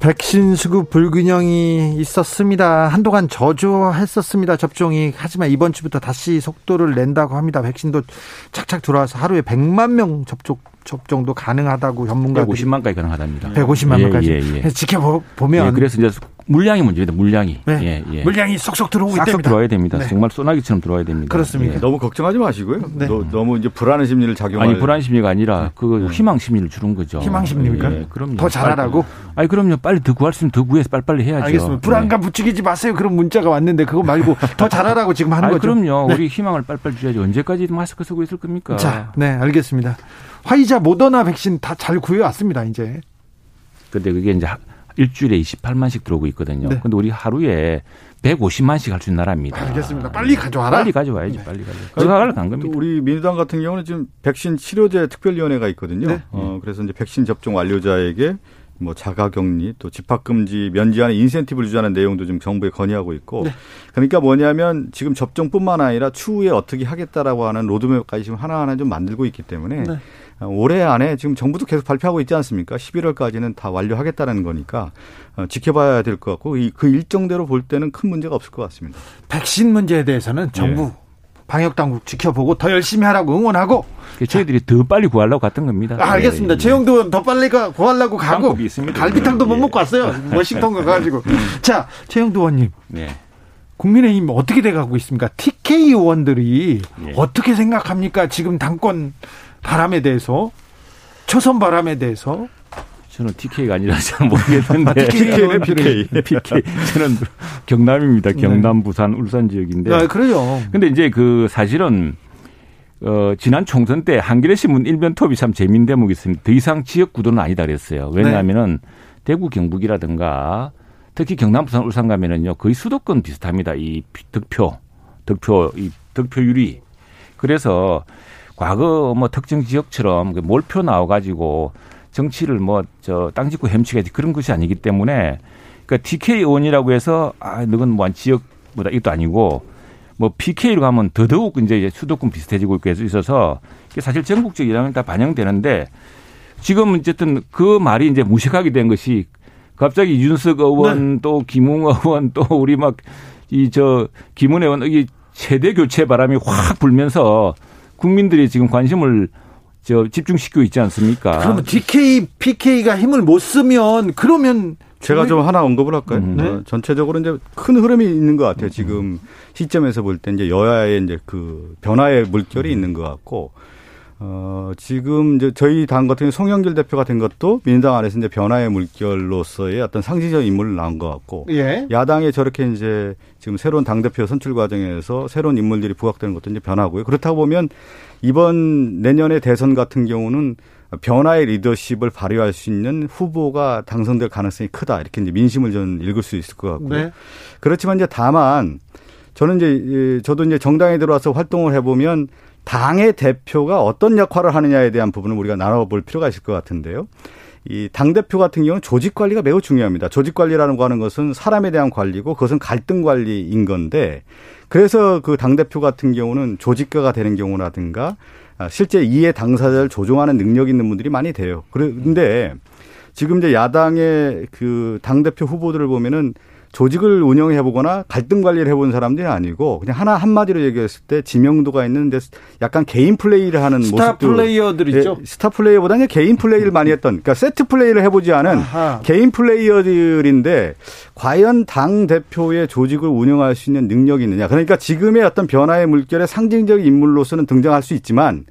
백신 수급 불균형이 있었습니다. 한동안 저조했었습니다. 접종이. 하지만 이번 주부터 다시 속도를 낸다고 합니다. 백신도 착착 들어와서 하루에 100만 명 접촉 접종도 가능하다고 전문가들이 150만까지 가능하답니다. 150만 예, 명까지 예, 예. 지켜보면 예, 그래서 이제 물량이 문제입니다. 물량이. 네. 예, 예. 물량이 쏙쏙 들어오고 싹싹 있답니다. 들어와야 됩니다. 네. 정말 소나기처럼 들어와야 됩니다. 그렇습니다. 예. 너무 걱정하지 마시고요. 네. 너, 너무 이제 불안한 심리를 작용할 아니 불안 심리가 아니라 그 네. 희망 심리를 주는 거죠. 희망 심리입니까? 예, 그럼요. 더 잘하라고? 아니 그럼요. 빨리 더 구할 수 있으면 더 구해서 빨리빨리 해야죠. 알겠습니다. 불안감 부추기지 마세요. 그런 문자가 왔는데 그거 말고 더 잘하라고 지금 네. 하는 아니, 거죠. 그럼요. 네. 우리 희망을 빨리빨리 줘야죠. 언제까지 마스크 쓰고 있을 겁니까? 자, 네, 알겠습니다. 화이자 모더나 백신 다 잘 구해왔습니다, 이제. 근데 그게 이제 하- 일주일에 28만씩 들어오고 있거든요. 네. 근데 우리 하루에 150만씩 할 수 있는 나라입니다. 알겠습니다. 빨리 가져와라. 빨리 가져와야지, 빨리 가져. 그거 가려고 간또 겁니다. 우리 민주당 같은 경우는 지금 백신 치료제 특별위원회가 있거든요. 네. 어, 그래서 이제 백신 접종 완료자에게 뭐 자가격리 또 집합금지 면제하는 인센티브를 주자는 내용도 지금 정부에 건의하고 있고 네. 그러니까 뭐냐면 지금 접종뿐만 아니라 추후에 어떻게 하겠다라고 하는 로드맵까지 지금 하나하나 좀 만들고 있기 때문에 네. 어, 올해 안에 지금 정부도 계속 발표하고 있지 않습니까? 11월까지는 다 완료하겠다는 거니까 어, 지켜봐야 될 것 같고 이- 그 일정대로 볼 때는 큰 문제가 없을 것 같습니다. 백신 문제에 대해서는 정부 방역 당국 지켜보고 더 열심히 하라고 응원하고 그 저희들이 더 빨리 구하려고 갔던 겁니다. 아, 알겠습니다. 예, 예. 최영도 더 빨리 가 구하려고 가고. 갈비탕도 못 예. 먹고 왔어요. 워싱턴 가가지고. 자, 최영도 의원님. 네. 국민의힘 어떻게 돼가고 있습니까? TK 의원들이 예. 어떻게 생각합니까? 지금 당권 바람에 대해서 초선 바람에 대해서 저는 TK가 아니라 잘 모르겠는데. 아, TK 네. 는 PK. PK. 저는 경남입니다. 경남, 부산, 울산 지역인데. 아, 그래요. 근데 이제 그 사실은 어 지난 총선 때 한겨레 신문 일면 톱이 참 재미있는 대목이 있습니다. 더 이상 지역 구도는 아니다 그랬어요. 왜냐하면은 대구 경북이라든가 특히 경남 부산 울산 가면은요 거의 수도권 비슷합니다. 이 득표 득표 이 득표율이 그래서 과거 뭐 특정 지역처럼 그 몰표 나와 가지고 정치를 뭐 저 땅 짓고 헤엄치기 그런 것이 아니기 때문에 그러니까 TK 의원이라고 해서 아 너건 뭐 한 지역보다 이것도 아니고 뭐 PK로 가면 더더욱 이제 수도권 비슷해지고 있어서 이게 사실 전국적 이랑은 다 반영되는데 지금 어쨌든 그 말이 이제 무식하게 된 것이 갑자기 윤석 의원 또 김웅 의원 또 우리 막 이 저 김은혜 의원 이 세대 교체 바람이 확 불면서 국민들이 지금 관심을 저 집중시키고 있지 않습니까? 그러면 DK, PK가 힘을 못 쓰면 그러면 제가 좀 하나 언급을 할까요? 음. 네. 어, 전체적으로 이제 큰 흐름이 있는 것 같아요. 지금 시점에서 볼 때 이제 여야의 이제 그 변화의 물결이 있는 것 같고, 어, 지금 이제 저희 당 같은 경우 송영길 대표가 된 것도 민주당 안에서 이제 변화의 물결로서의 어떤 상징적 인물을 나온 것 같고, 예. 야당에 저렇게 이제 지금 새로운 당 대표 선출 과정에서 새로운 인물들이 부각되는 것도 이제 변화고요. 그렇다고 보면 이번 내년의 대선 같은 경우는 변화의 리더십을 발휘할 수 있는 후보가 당선될 가능성이 크다. 이렇게 이제 민심을 저는 읽을 수 있을 것 같고요. 네. 그렇지만 이제 다만 저는 이제 예, 저도 이제 정당에 들어와서 활동을 해보면 당의 대표가 어떤 역할을 하느냐에 대한 부분을 우리가 나눠볼 필요가 있을 것 같은데요. 이 당대표 같은 경우는 조직 관리가 매우 중요합니다. 조직 관리라는 거 하는 것은 사람에 대한 관리고 그것은 갈등 관리인 건데 그래서 그 당대표 같은 경우는 조직가가 되는 경우라든가 아, 실제 이해 당사자를 조종하는 능력 있는 분들이 많이 돼요. 그런데 지금 이제 야당의 그 당대표 후보들을 보면은 조직을 운영해 보거나 갈등 관리를 해본 사람들이 아니고 그냥 하나 한마디로 얘기했을 때 지명도가 있는데 약간 개인 플레이를 하는 스타 모습도 플레이어들 있죠. 예, 스타 플레이어보다는 개인 플레이를 많이 했던 그러니까 세트 플레이를 해보지 않은 아하. 개인 플레이어들인데 과연 당 대표의 조직을 운영할 수 있는 능력이 있느냐 그러니까 지금의 어떤 변화의 물결의 상징적 인물로서는 등장할 수 있지만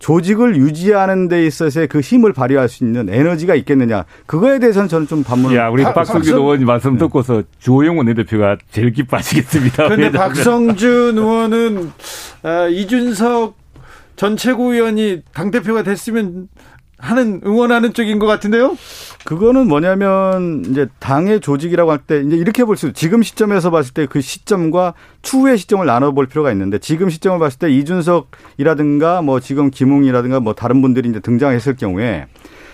조직을 유지하는 데 있어서의 그 힘을 발휘할 수 있는 에너지가 있겠느냐. 그거에 대해서는 저는 좀 반문을 야, 우리 박- 박성준 박성- 의원 말씀 듣고서 주호영 원내대표가 제일 기뻐하시겠습니다. 그런데 박성준 의원은 아, 이준석 전 최고위원이 당대표가 됐으면 하는 응원하는 쪽인 것 같은데요. 그거는 뭐냐면 이제 당의 조직이라고 할 때 이제 이렇게 볼 수. 지금 시점에서 봤을 때 그 시점과 추후의 시점을 나눠볼 필요가 있는데 지금 시점을 봤을 때 이준석이라든가 뭐 지금 김웅이라든가 뭐 다른 분들이 이제 등장했을 경우에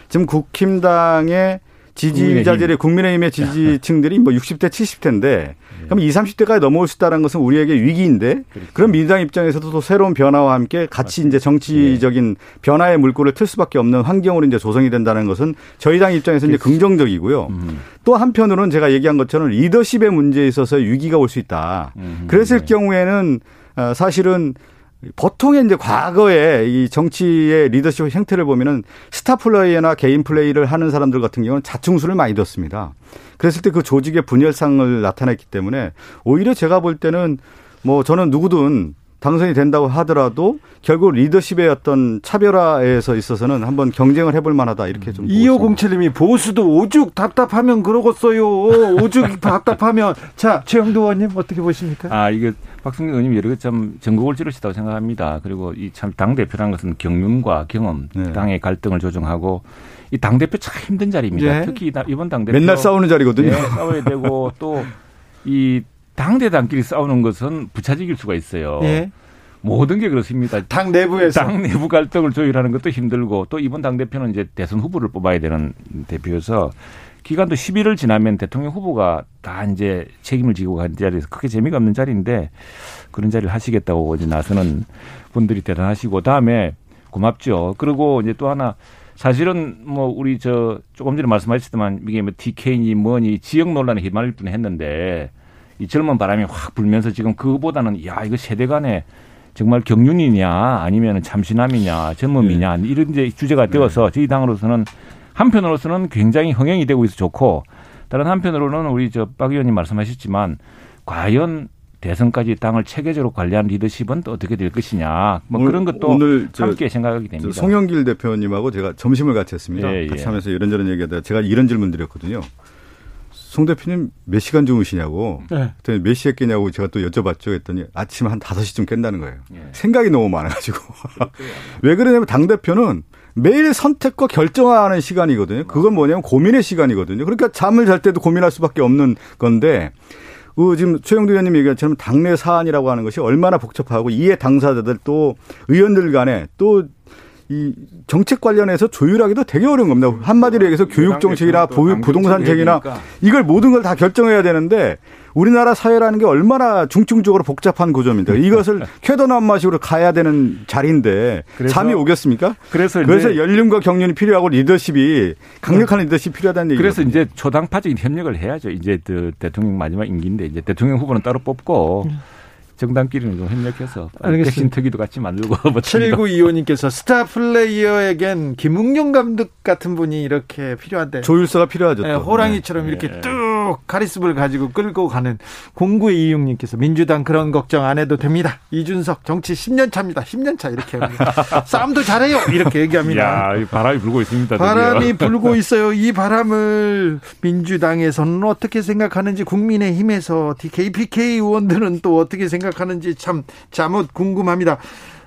지금 국힘당의 지지자들의 국민의힘의 지지층들이 뭐 60대, 70대인데 그럼 20, 30대까지 넘어올 수 있다는 것은 우리에게 위기인데 그렇죠. 그럼 민주당 입장에서도 또 새로운 변화와 함께 같이 맞습니다. 이제 정치적인 변화의 물꼬를 틀 수밖에 없는 환경으로 이제 조성이 된다는 것은 저희 당 입장에서 이제 긍정적이고요. 음. 또 한편으로는 제가 얘기한 것처럼 리더십의 문제에 있어서 위기가 올 수 있다. 음. 그랬을 네. 경우에는 어, 사실은 보통의 이제 과거에 이 정치의 리더십 형태를 보면은 스타 플레이어나 개인 플레이를 하는 사람들 같은 경우는 자충수를 많이 뒀습니다. 그랬을 때 그 조직의 분열상을 나타냈기 때문에 오히려 제가 볼 때는 뭐 저는 누구든 당선이 된다고 하더라도 결국 리더십의 어떤 차별화에서 있어서는 한번 경쟁을 해볼 만하다 이렇게 좀 2507님이 보수도 오죽 답답하면 그러겠어요. 오죽 답답하면 자 최영도 의원님 어떻게 보십니까? 아 이게 박승민 의원님 여러 참 전국을 찌르시다고 생각합니다. 그리고 이 참 당 대표라는 것은 경륜과 경험, 네. 당의 갈등을 조정하고 이 당 대표 참 힘든 자리입니다. 네. 특히 이번 당 대표 맨날 싸우는 자리거든요. 네, 싸워야 되고 또 이 당대당끼리 싸우는 것은 부차적일 수가 있어요. 예. 모든 게 그렇습니다. 당 내부에서 당 내부 갈등을 조율하는 것도 힘들고 또 이번 당 대표는 이제 대선 후보를 뽑아야 되는 대표여서 기간도 10일을 지나면 대통령 후보가 다 이제 책임을 지고 간 자리에서 크게 재미가 없는 자리인데 그런 자리를 하시겠다고 이제 나서는 분들이 대단하시고 다음에 고맙죠. 그리고 이제 또 하나 사실은 뭐 우리 저 조금 전에 말씀하셨지만 이게 뭐 TK니 뭐니 지역 논란에 휘말릴 뻔 했는데 이 젊은 바람이 확 불면서 지금 그보다는 야 이거 세대 간에 정말 경륜이냐 아니면 참신함이냐 젊음이냐 네. 이런 이제 주제가 네. 되어서 저희 당으로서는 한편으로서는 굉장히 흥행이 되고 있어 좋고 다른 한편으로는 우리 저 박 의원님 말씀하셨지만 과연 대선까지 당을 체계적으로 관리하는 리더십은 또 어떻게 될 것이냐 뭐 그런 것도 오늘 함께 생각하게 됩니다. 송영길 대표님하고 제가 점심을 같이 했습니다. 예, 예. 같이 하면서 이런저런 얘기하다가 제가 이런 질문 드렸거든요. 송 대표님 몇 시간 주무시냐고. 네. 그랬더니 몇 시에 깨냐고 제가 또 여쭤봤죠. 했더니 아침 한 5시쯤 깬다는 거예요. 네. 생각이 너무 많아가지고. 왜 그러냐면 당대표는 매일 선택과 결정하는 시간이거든요. 그건 뭐냐면 고민의 시간이거든요. 그러니까 잠을 잘 때도 고민할 수밖에 없는 건데 그 지금 최영두 의원님 얘기처럼 당내 사안이라고 하는 것이 얼마나 복잡하고 이해 당사자들 또 의원들 간에 또 이 정책 관련해서 조율하기도 되게 어려운 겁니다. 한마디로 얘기해서 교육 정책이나 부동산 정책이나 이걸 모든 걸 다 결정해야 되는데 우리나라 사회라는 게 얼마나 중증적으로 복잡한 구조입니다. 이것을 쾌도난마식으로 가야 되는 자리인데 잠이 오겠습니까? 그래서 그래서 연륜과 경륜이 필요하고 리더십이 강력한 리더십이 필요하다는 얘기죠. 그래서 이제 초당파적인 협력을 해야죠. 이제 그 대통령 마지막 임기인데 이제 대통령 후보는 따로 뽑고 음. 정당끼리는 좀 협력해서 백신 특위도 같이 만들고 7925님께서 스타 플레이어에겐 김웅룡 감독 같은 분이 이렇게 필요한데 조율서가 필요하죠. 네, 호랑이처럼 네. 이렇게 뚝 카리스마를 가지고 끌고 가는 0926님께서 민주당 그런 걱정 안 해도 됩니다. 이준석 정치 10년 차입니다. 10년 차 이렇게 합니다. 싸움도 잘해요. 이렇게 얘기합니다. 야, 바람이 불고 있습니다. 바람이 불고 있어요. 이 바람을 민주당에서는 어떻게 생각하는지 국민의힘에서 KPK 의원들은 또 어떻게 생각 생각하는지 참 자못 궁금합니다.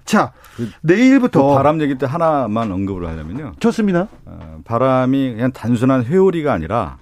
자, 그, 내일부터 바람 얘기 때 하나만 언급을 하려면요. 좋습니다. 어, 바람이 그냥 단순한 회오리가 아니라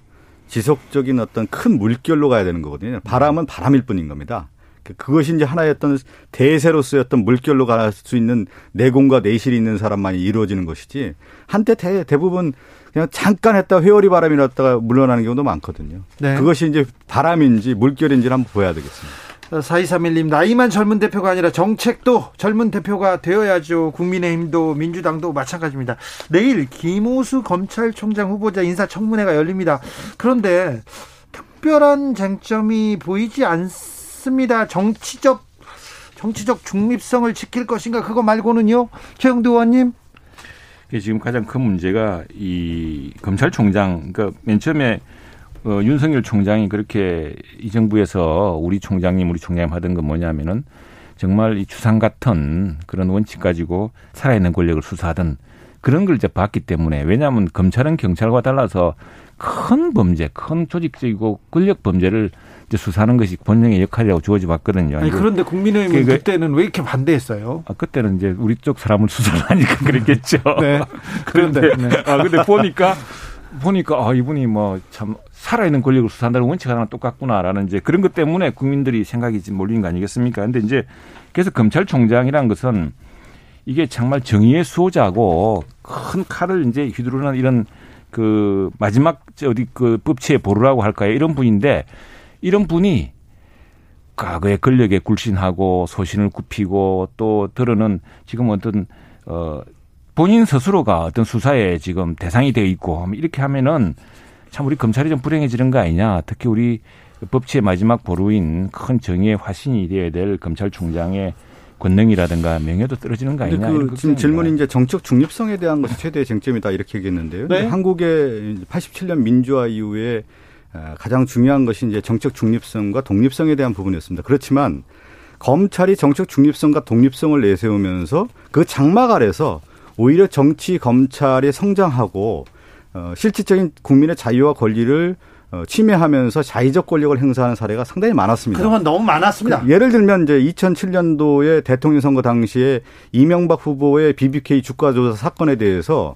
지속적인 어떤 큰 물결로 가야 되는 거거든요. 바람은 바람일 뿐인 겁니다. 그, 그것이 이제 하나의 어떤 대세로서의 어떤 물결로 갈 수 있는 내공과 내실이 있는 사람만이 이루어지는 것이지 한때 대, 대부분 그냥 잠깐 했다 회오리 바람이 났다가 물러나는 경우도 많거든요. 네. 그것이 이제 바람인지 물결인지를 한번 보여야 되겠습니다. 4231님, 나이만 젊은 대표가 아니라 정책도 젊은 대표가 되어야죠. 국민의힘도 민주당도 마찬가지입니다. 내일 김호수 검찰총장 후보자 인사청문회가 열립니다. 그런데 특별한 쟁점이 보이지 않습니다. 정치적, 정치적 중립성을 지킬 것인가, 그거 말고는요. 최영두 의원님. 지금 가장 큰 문제가 이 검찰총장, 그러니까 맨 처음에 어, 윤석열 총장이 그렇게 이 정부에서 우리 총장님, 우리 총장님 하던 건 뭐냐면은 정말 이 주상 같은 그런 원칙 가지고 살아있는 권력을 수사하던 그런 걸 이제 봤기 때문에 왜냐하면 검찰은 경찰과 달라서 큰 범죄, 큰 조직적이고 권력 범죄를 이제 수사하는 것이 본령의 역할이라고 주어져 왔거든요. 아니, 그런데 국민의힘은 그게- 그때는 왜 이렇게 반대했어요? 아, 그때는 이제 우리 쪽 사람을 수사를 하니까 그랬겠죠. 네. 그런데 네. 아, 근데 보니까, 보니까, 아, 이분이 뭐 참 살아있는 권력을 수사한다는 원칙 하나랑 똑같구나라는 이제 그런 것 때문에 국민들이 생각이 지금 몰리는 거 아니겠습니까? 근데 이제 그래서 검찰총장이란 것은 이게 정말 정의의 수호자고 큰 칼을 이제 휘두르는 이런 그 마지막 저 어디 그 법치의 보루라고 할까요? 이런 분인데 이런 분이 과거의 권력에 굴신하고 소신을 굽히고 또 들어는 지금 어떤 어 본인 스스로가 어떤 수사에 지금 대상이 되어 있고 하면 이렇게 하면은 참 우리 검찰이 좀 불행해지는 거 아니냐. 특히 우리 법치의 마지막 보루인 큰 정의의 화신이 되어야 될 검찰총장의 권능이라든가 명예도 떨어지는 거 아니냐. 이런 그 지금. 질문이 이제 정책 중립성에 대한 것이 최대의 쟁점이다 이렇게 얘기했는데요. 네. 한국의 87년 민주화 이후에 아, 가장 중요한 것이 이제 정책 중립성과 독립성에 대한 부분이었습니다. 그렇지만 검찰이 정책 중립성과 독립성을 내세우면서 그 장막 아래서 오히려 정치 검찰이 성장하고 어, 실질적인 국민의 자유와 권리를 어, 침해하면서 자의적 권력을 행사하는 사례가 상당히 많았습니다. 그동안 너무 많았습니다. 예를 들면 이제 2007년도에 대통령 선거 당시에 이명박 후보의 BBK 주가 조사 사건에 대해서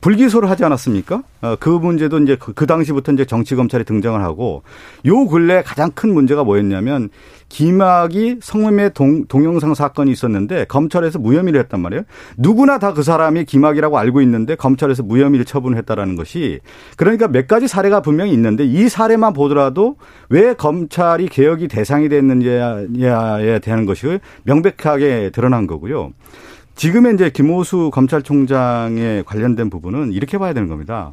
불기소를 하지 않았습니까? 어, 그 문제도 이제 그, 그 당시부터 이제 정치 검찰이 등장을 하고 요 근래 가장 큰 문제가 뭐였냐면 김학이 성매매 동, 동영상 사건이 있었는데 검찰에서 무혐의를 했단 말이에요. 누구나 다 그 사람이 김학이라고 알고 있는데 검찰에서 무혐의를 처분을 했다라는 것이 그러니까 몇 가지 사례가 분명히 있는데 이 사례만 보더라도 왜 검찰이 개혁이 대상이 됐는지에 대한 것이 명백하게 드러난 거고요. 지금의 이제 김호수 검찰총장에 관련된 부분은 이렇게 봐야 되는 겁니다.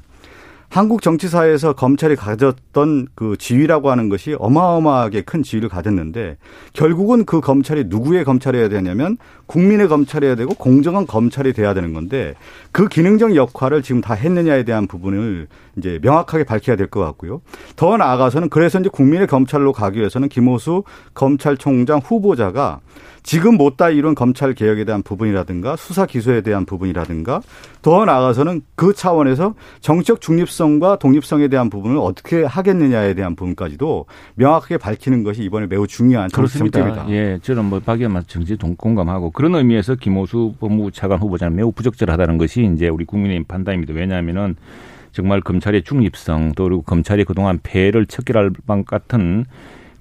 한국 정치사에서 검찰이 가졌던 그 지위라고 하는 것이 어마어마하게 큰 지위를 가졌는데 결국은 그 검찰이 누구의 검찰이어야 되냐면 국민의 검찰이어야 되고 공정한 검찰이 돼야 되는 건데 그 기능적 역할을 지금 다 했느냐에 대한 부분을 이제 명확하게 밝혀야 될 것 같고요. 더 나아가서는 그래서 이제 국민의 검찰로 가기 위해서는 김호수 검찰총장 후보자가 지금 못다 이룬 검찰 개혁에 대한 부분이라든가 수사 기소에 대한 부분이라든가 더 나아가서는 그 차원에서 정책 중립성 과 독립성에 대한 부분을 어떻게 하겠느냐에 대한 부분까지도 명확하게 밝히는 것이 이번에 매우 중요한 그렇습니다. 예, 저는 뭐 박 의원 정치 동 공감하고 그런 의미에서 김호수 법무부 차관 후보자는 매우 부적절하다는 것이 이제 우리 국민의힘 판단입니다. 왜냐하면은 정말 검찰의 중립성 또 그리고 검찰이 그동안 폐해를 척결할 방 같은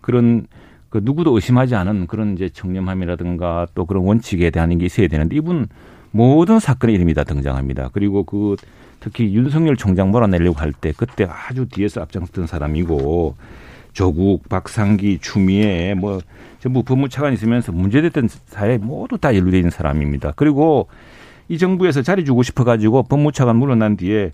그런 그 누구도 의심하지 않은 그런 이제 청렴함이라든가 또 그런 원칙에 대한 게 있어야 되는데 이분 모든 사건의 이름이 다 등장합니다. 그리고 그 특히 윤석열 총장 몰아내려고 할 때 그때 아주 뒤에서 앞장섰던 사람이고 조국, 박상기, 추미애 뭐 전부 법무차관 있으면서 문제됐던 사회 모두 다 연루돼 있는 사람입니다. 그리고 이 정부에서 자리 주고 싶어 가지고 법무차관 물러난 뒤에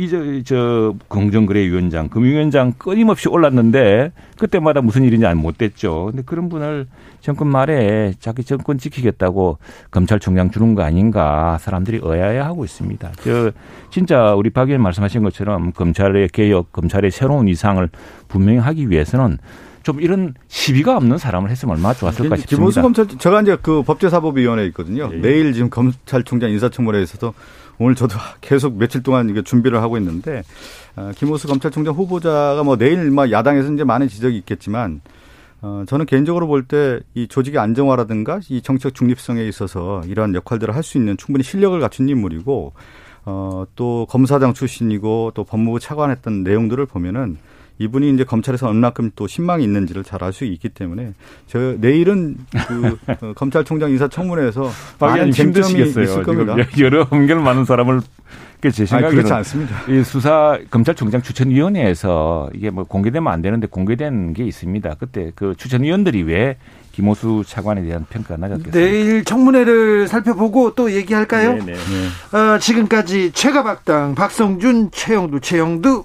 이저 저 공정거래위원장, 금융위원장 끊임없이 올랐는데 그때마다 무슨 일인지 알못 됐죠. 근데 그런 분을 정권 말에 자기 정권 지키겠다고 검찰총장 주는 거 아닌가 사람들이 의아해하고 있습니다. 저 진짜 우리 박 의원 말씀하신 것처럼 검찰의 개혁, 검찰의 새로운 이상을 분명히 하기 위해서는 좀 이런 시비가 없는 사람을 했으면 얼마나 좋았을까 싶습니다. 김호수 검찰 제가 이제 그 법제사법위원회에 있거든요. 예. 내일 지금 검찰총장 인사청문회에서도 오늘 저도 계속 며칠 동안 이게 준비를 하고 있는데 어, 김호수 검찰총장 후보자가 뭐 내일 막 야당에서 이제 많은 지적이 있겠지만 어, 저는 개인적으로 볼 때 이 조직의 안정화라든가 이 정책 중립성에 있어서 이러한 역할들을 할 수 있는 충분히 실력을 갖춘 인물이고 어, 또 검사장 출신이고 또 법무부 차관했던 내용들을 보면은 이분이 이제 검찰에서 얼마큼 또 신망이 있는지를 잘 알 수 있기 때문에 저 내일은 그 어, 검찰총장 인사청문회에서 박 많은 쟁점이 힘드시겠어요. 있을 겁니다. 여러 험결 많은 사람을 그제 생각에는 그렇지 않습니다. 이 수사 검찰총장 추천위원회에서 이게 뭐 공개되면 안 되는데 공개된 게 있습니다. 그때 그 추천위원들이 왜 김호수 차관에 대한 평가가 낮았겠습니까? 내일 청문회를 살펴보고 또 얘기할까요? 네네. 어, 지금까지 최가박당 박성준, 최영두, 최영두,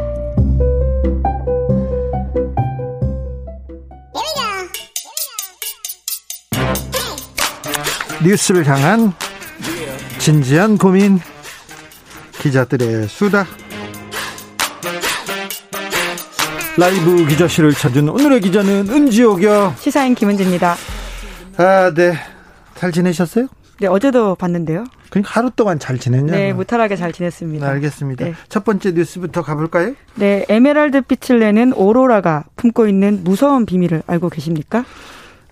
뉴스를 향한 진지한 고민 기자들의 수다 라이브 기자실을 찾은 오늘의 기자는 은지옥이요 시사인 김은지입니다. 아, 네, 잘 지내셨어요? 네 어제도 봤는데요. 그러니까 하루 동안 잘 지냈냐? 네 무탈하게 잘 지냈습니다. 네, 알겠습니다. 네. 첫 번째 뉴스부터 가볼까요? 네 에메랄드 빛을 내는 오로라가 품고 있는 무서운 비밀을 알고 계십니까?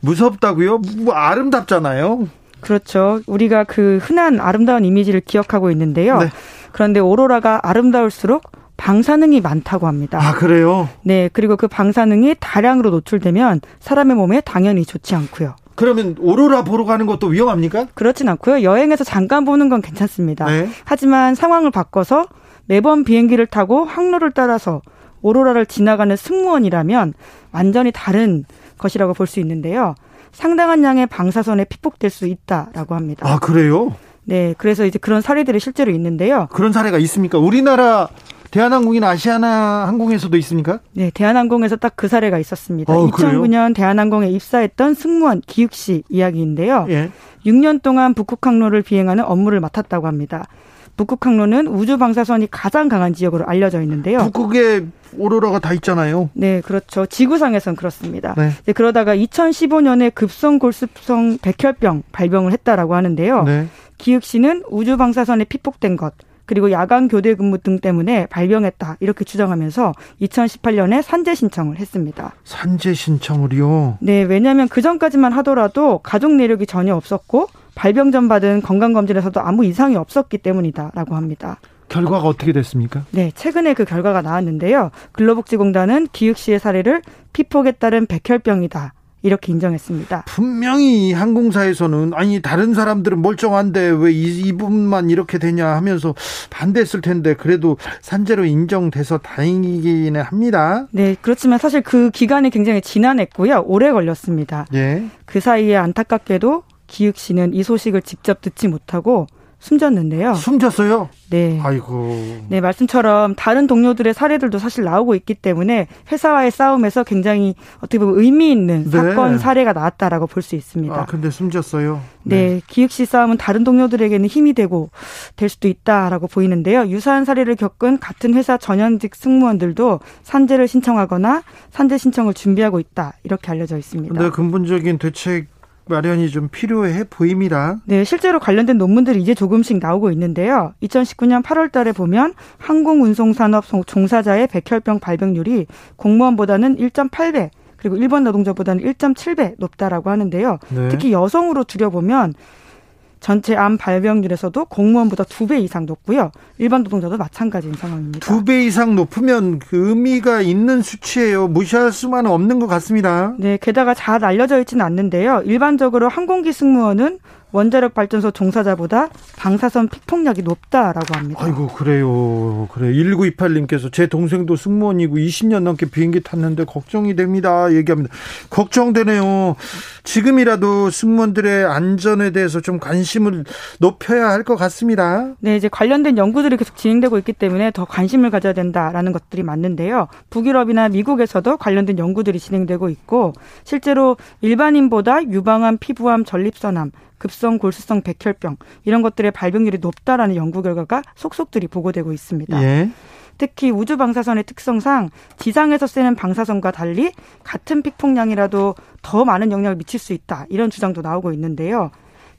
무섭다고요? 뭐 아름답잖아요. 그렇죠. 우리가 그 흔한 아름다운 이미지를 기억하고 있는데요. 네. 그런데 오로라가 아름다울수록 방사능이 많다고 합니다. 아 그래요? 네, 그리고 그 방사능이 다량으로 노출되면 사람의 몸에 당연히 좋지 않고요. 그러면 오로라 보러 가는 것도 위험합니까? 그렇진 않고요. 여행에서 잠깐 보는 건 괜찮습니다. 네. 하지만 상황을 바꿔서 매번 비행기를 타고 항로를 따라서 오로라를 지나가는 승무원이라면 완전히 다른 것이라고 볼 수 있는데요. 상당한 양의 방사선에 피폭될 수 있다라고 합니다. 아 그래요? 네, 그래서 이제 그런 사례들이 실제로 있는데요. 그런 사례가 있습니까? 우리나라 대한항공이나 아시아나 항공에서도 있습니까? 네, 대한항공에서 딱 그 사례가 있었습니다. 어, 그래요? 2009년 대한항공에 입사했던 승무원 기욱 씨 이야기인데요. 예. 6년 동안 북극 항로를 비행하는 업무를 맡았다고 합니다. 북극 항로는 우주 방사선이 가장 강한 지역으로 알려져 있는데요. 북극에 오로라가 다 있잖아요. 네, 그렇죠. 지구상에선 그렇습니다. 네. 이제 그러다가 2015년에 급성 골수성 백혈병 발병을 했다라고 하는데요. 네. 기욱 씨는 우주 방사선에 피폭된 것 그리고 야간 교대 근무 등 때문에 발병했다 이렇게 주장하면서 2018년에 산재 신청을 했습니다. 산재 신청을요. 네, 왜냐하면 그 전까지만 하더라도 가족 내력이 전혀 없었고 발병 전 받은 건강 검진에서도 아무 이상이 없었기 때문이다라고 합니다. 결과가 어떻게 됐습니까? 네, 최근에 그 결과가 나왔는데요. 근로복지공단은 기욱 씨의 사례를 피폭에 따른 백혈병이다. 이렇게 인정했습니다. 분명히 항공사에서는 아니 다른 사람들은 멀쩡한데 왜 이, 이분만 이렇게 되냐 하면서 반대했을 텐데 그래도 산재로 인정돼서 다행이기는 합니다. 네, 그렇지만 사실 그 기간이 굉장히 지난했고요. 오래 걸렸습니다. 예. 그 사이에 안타깝게도 기욱 씨는 이 소식을 직접 듣지 못하고 숨졌는데요. 숨졌어요. 네. 아이고. 네, 말씀처럼 다른 동료들의 사례들도 사실 나오고 있기 때문에 회사와의 싸움에서 굉장히 어떻게 보면 의미 있는 네. 사건 사례가 나왔다라고 볼 수 있습니다. 아 근데 숨졌어요. 네, 기욱 씨 싸움은 다른 동료들에게는 힘이 되고 될 수도 있다라고 보이는데요. 유사한 사례를 겪은 같은 회사 전현직 승무원들도 산재를 신청하거나 산재 신청을 준비하고 있다 이렇게 알려져 있습니다. 근데 근본적인 대책 마련이 좀 필요해 보입니다. 네, 실제로 관련된 논문들이 이제 조금씩 나오고 있는데요. 2019년 8월 달에 보면 항공운송산업 종사자의 백혈병 발병률이 공무원보다는 1.8배, 그리고 일반 노동자보다는 1.7배 높다라고 하는데요. 네. 특히 여성으로 줄여보면 전체 암 발병률에서도 공무원보다 두 배 이상 높고요. 일반 노동자도 마찬가지인 상황입니다. 두 배 이상 높으면 그 의미가 있는 수치예요. 무시할 수만은 없는 것 같습니다. 네, 게다가 잘 알려져 있지는 않는데요. 일반적으로 항공기 승무원은 원자력 발전소 종사자보다 방사선 피폭력이 높다라고 합니다. 아이고 그래요. 그래. 1928님께서 제 동생도 승무원이고 20년 넘게 비행기 탔는데 걱정이 됩니다. 얘기합니다. 걱정되네요. 지금이라도 승무원들의 안전에 대해서 좀 관심을 높여야 할 것 같습니다. 네, 이제 관련된 연구들이 계속 진행되고 있기 때문에 더 관심을 가져야 된다라는 것들이 맞는데요. 북유럽이나 미국에서도 관련된 연구들이 진행되고 있고 실제로 일반인보다 유방암, 피부암, 전립선암, 급성 골수성 백혈병 이런 것들의 발병률이 높다라는 연구 결과가 속속들이 보고되고 있습니다. 예. 특히 우주 방사선의 특성상 지상에서 쐬는 방사선과 달리 같은 피폭량이라도 더 많은 영향을 미칠 수 있다. 이런 주장도 나오고 있는데요.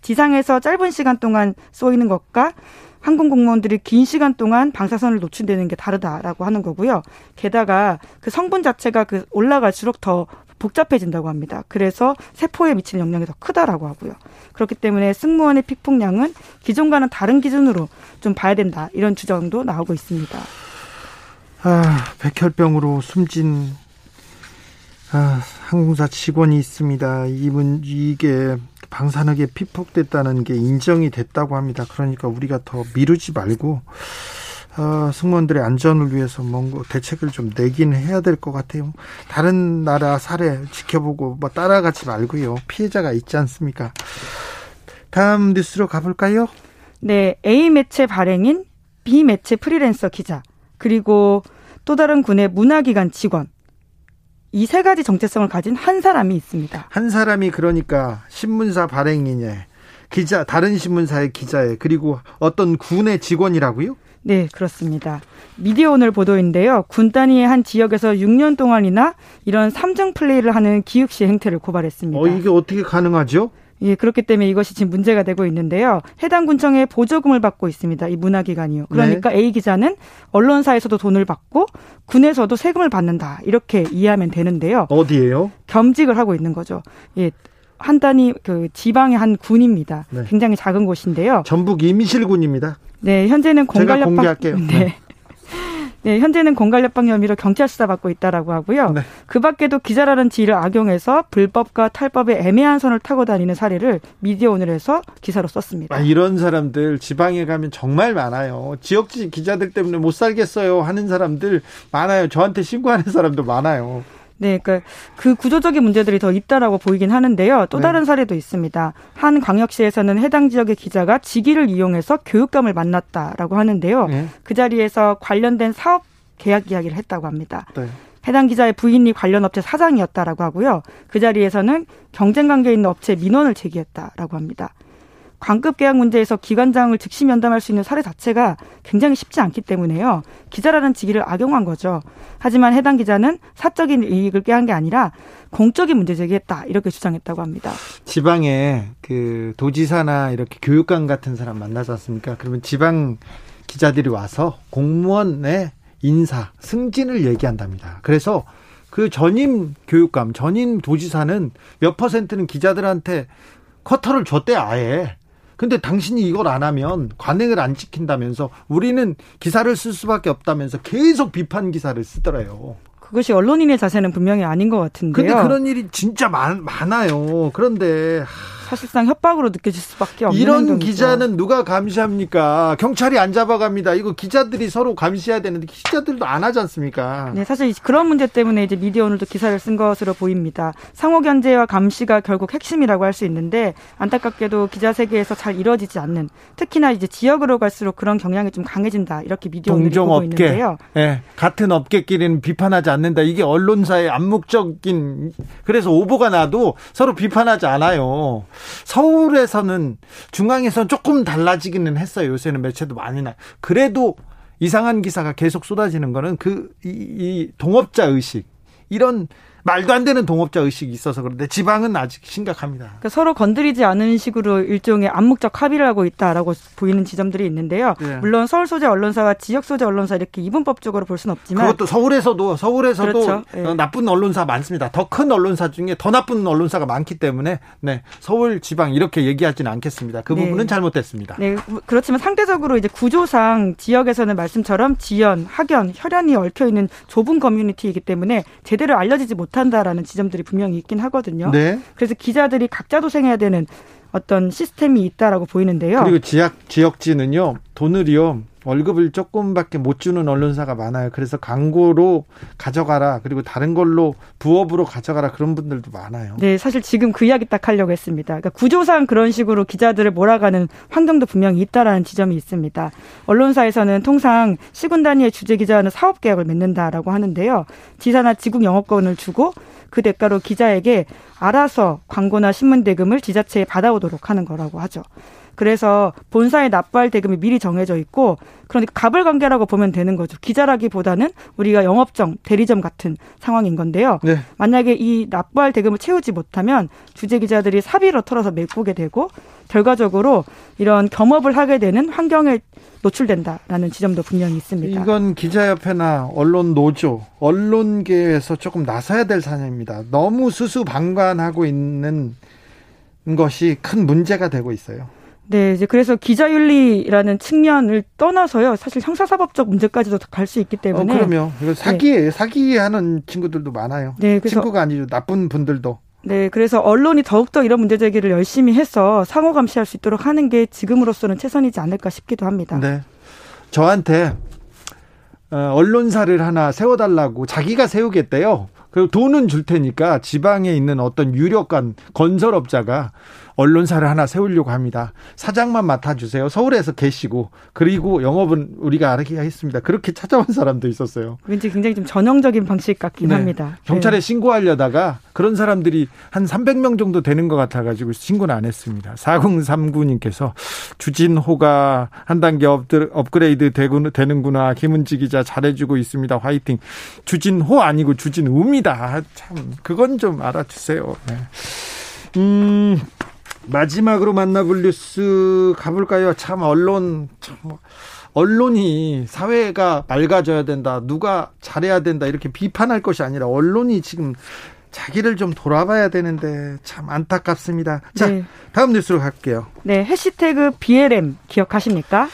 지상에서 짧은 시간 동안 쏘이는 것과 항공 공무원들이 긴 시간 동안 방사선을 노출되는 게 다르다라고 하는 거고요. 게다가 그 성분 자체가 그 올라갈수록 더 복잡해진다고 합니다. 그래서 세포에 미치는 영향이 더 크다라고 하고요. 그렇기 때문에 승무원의 피폭량은 기존과는 다른 기준으로 좀 봐야 된다. 이런 주장도 나오고 있습니다. 아, 백혈병으로 숨진 아, 항공사 직원이 있습니다. 이분 이게 방사능에 피폭됐다는 게 인정이 됐다고 합니다. 그러니까 우리가 더 미루지 말고 어, 승무원들의 안전을 위해서 뭔가 대책을 좀 내긴 해야 될 것 같아요. 다른 나라 사례 지켜보고 뭐 따라가지 말고요. 피해자가 있지 않습니까? 다음 뉴스로 가볼까요? 네, A 매체 발행인 B 매체 프리랜서 기자 그리고 또 다른 군의 문화기관 직원 이 세 가지 정체성을 가진 한 사람이 있습니다. 한 사람이 그러니까 신문사 발행인에 기자 다른 신문사의 기자에 그리고 어떤 군의 직원이라고요? 네, 그렇습니다. 미디어 오늘 보도인데요. 군 단위의 한 지역에서 6년 동안이나 이런 삼중 플레이를 하는 기육시 행태를 고발했습니다. 어, 이게 어떻게 가능하죠? 예, 그렇기 때문에 이것이 지금 문제가 되고 있는데요. 해당 군청에 보조금을 받고 있습니다. 이 문화기관이요. 그러니까 네. A 기자는 언론사에서도 돈을 받고 군에서도 세금을 받는다. 이렇게 이해하면 되는데요. 어디에요? 겸직을 하고 있는 거죠. 예. 한 단위 그 지방의 한 군입니다. 네. 굉장히 작은 곳인데요. 전북 임실군입니다. 네, 현재는 공갈협박 공개할게요. 네. 네. 네, 현재는 공갈협박 혐의로 경찰 수사받고 있다라고 하고요. 네. 그 밖에도 기자라는 지위를 악용해서 불법과 탈법의 애매한 선을 타고 다니는 사례를 미디어 오늘에서 기사로 썼습니다. 아, 이런 사람들 지방에 가면 정말 많아요. 지역지 기자들 때문에 못 살겠어요 하는 사람들 많아요. 저한테 신고하는 사람도 많아요. 네, 그러니까 그 구조적인 문제들이 더 있다라고 보이긴 하는데요. 또 네. 다른 사례도 있습니다. 한 광역시에서는 해당 지역의 기자가 직위를 이용해서 교육감을 만났다라고 하는데요. 네. 그 자리에서 관련된 사업 계약 이야기를 했다고 합니다. 네. 해당 기자의 부인이 관련 업체 사장이었다라고 하고요. 그 자리에서는 경쟁 관계 있는 업체 민원을 제기했다라고 합니다. 관급 계약 문제에서 기관장을 즉시 면담할 수 있는 사례 자체가 굉장히 쉽지 않기 때문에요. 기자라는 직위를 악용한 거죠. 하지만 해당 기자는 사적인 이익을 꾀한 게 아니라 공적인 문제 제기했다 이렇게 주장했다고 합니다. 지방에 그 도지사나 이렇게 교육감 같은 사람 만나지 않습니까? 그러면 지방 기자들이 와서 공무원의 인사, 승진을 얘기한답니다. 그래서 그 전임 교육감, 전임 도지사는 몇 퍼센트는 기자들한테 커터를 줬대 아예. 근데 당신이 이걸 안 하면 관행을 안 지킨다면서 우리는 기사를 쓸 수밖에 없다면서 계속 비판 기사를 쓰더래요. 그것이 언론인의 자세는 분명히 아닌 것 같은데요. 근데 그런 일이 진짜 많, 많아요. 그런데 사실상 협박으로 느껴질 수밖에 없는 이런 행동이죠. 기자는 누가 감시합니까? 경찰이 안 잡아갑니다. 이거 기자들이 서로 감시해야 되는데 기자들도 안 하지 않습니까? 네, 사실 그런 문제 때문에 이제 미디어 오늘도 기사를 쓴 것으로 보입니다. 상호 견제와 감시가 결국 핵심이라고 할 수 있는데 안타깝게도 기자 세계에서 잘 이루어지지 않는 특히나 이제 지역으로 갈수록 그런 경향이 좀 강해진다 이렇게 미디어 오늘이 보고 업계. 있는데요. 네, 같은 업계끼리는 비판하지 않는다. 이게 언론사의 암묵적인 그래서 오보가 나도 서로 비판하지 않아요. 서울에서는 중앙에서는 조금 달라지기는 했어요. 요새는 매체도 많이 나. 그래도 이상한 기사가 계속 쏟아지는 거는 그이 이 동업자 의식 이런 말도 안 되는 동업자 의식이 있어서 그런데 지방은 아직 심각합니다. 그러니까 서로 건드리지 않은 식으로 일종의 암묵적 합의를 하고 있다라고 보이는 지점들이 있는데요. 네. 물론 서울 소재 언론사와 지역 소재 언론사 이렇게 이분법적으로 볼 수는 없지만 그것도 서울에서도 서울에서도 그렇죠. 네. 나쁜 언론사 많습니다. 더 큰 언론사 중에 더 나쁜 언론사가 많기 때문에 네 서울 지방 이렇게 얘기하지는 않겠습니다. 그 네. 부분은 잘못됐습니다. 네 그렇지만 상대적으로 이제 구조상 지역에서는 말씀처럼 지연, 학연, 혈연이 얽혀 있는 좁은 커뮤니티이기 때문에 제대로 알려지지 못. 못한다라는 지점들이 분명히 있긴 하거든요. 네. 그래서 기자들이 각자 도생해야 되는 어떤 시스템이 있다라고 보이는데요. 그리고 지역 지역지는요 돈을요 월급을 조금밖에 못 주는 언론사가 많아요. 그래서 광고로 가져가라. 그리고 다른 걸로 부업으로 가져가라. 그런 분들도 많아요. 네, 사실 지금 그 이야기 딱 하려고 했습니다. 그러니까 구조상 그런 식으로 기자들을 몰아가는 환경도 분명히 있다라는 지점이 있습니다. 언론사에서는 통상 시군 단위의 주재 기자는 사업 계약을 맺는다라고 하는데요. 지사나 지국 영업권을 주고 그 대가로 기자에게 알아서 광고나 신문 대금을 지자체에 받아오도록 하는 거라고 하죠. 그래서 본사의 납부할 대금이 미리 정해져 있고 그러니까 갑을 관계라고 보면 되는 거죠. 기자라기보다는 우리가 영업점, 대리점 같은 상황인 건데요. 네. 만약에 이 납부할 대금을 채우지 못하면 주재 기자들이 사비로 털어서 메꾸게 되고 결과적으로 이런 겸업을 하게 되는 환경에 노출된다라는 지점도 분명히 있습니다. 이건 기자협회나 언론 노조, 언론계에서 조금 나서야 될 사안입니다. 너무 수수방관하고 있는 것이 큰 문제가 되고 있어요. 네, 이제 그래서 기자윤리라는 측면을 떠나서요. 사실 형사사법적 문제까지도 갈 수 있기 때문에. 어, 그럼요. 이거 사기에 네. 사기하는 친구들도 많아요. 네, 그래서 친구가 아니죠. 나쁜 분들도. 네, 그래서 언론이 더욱더 이런 문제 제기를 열심히 해서 상호 감시할 수 있도록 하는 게 지금으로서는 최선이지 않을까 싶기도 합니다. 네. 저한테 어, 언론사를 하나 세워달라고 자기가 세우겠대요. 그리고 돈은 줄 테니까 지방에 있는 어떤 유력한 건설업자가 언론사를 하나 세우려고 합니다. 사장만 맡아주세요. 서울에서 계시고 그리고 영업은 우리가 알게 했습니다. 그렇게 찾아온 사람도 있었어요. 왠지 굉장히 좀 전형적인 방식 같긴 네. 합니다. 경찰에 네. 신고하려다가 그런 사람들이 한 300명 정도 되는 것 같아가지고 신고는 안 했습니다. 4039님께서 주진호가 한 단계 업그레이드 되는구나. 김은지 기자 잘해주고 있습니다. 화이팅. 주진호 아니고 주진우입니다. 참 그건 좀 알아주세요. 네. 음. 마지막으로 만나볼 뉴스 가볼까요? 참 언론 참 언론이 사회가 맑아져야 된다. 누가 잘해야 된다. 이렇게 비판할 것이 아니라 언론이 지금 자기를 좀 돌아봐야 되는데 참 안타깝습니다. 자, 네. 다음 뉴스로 갈게요. 네, 해시태그 BLM 기억하십니까?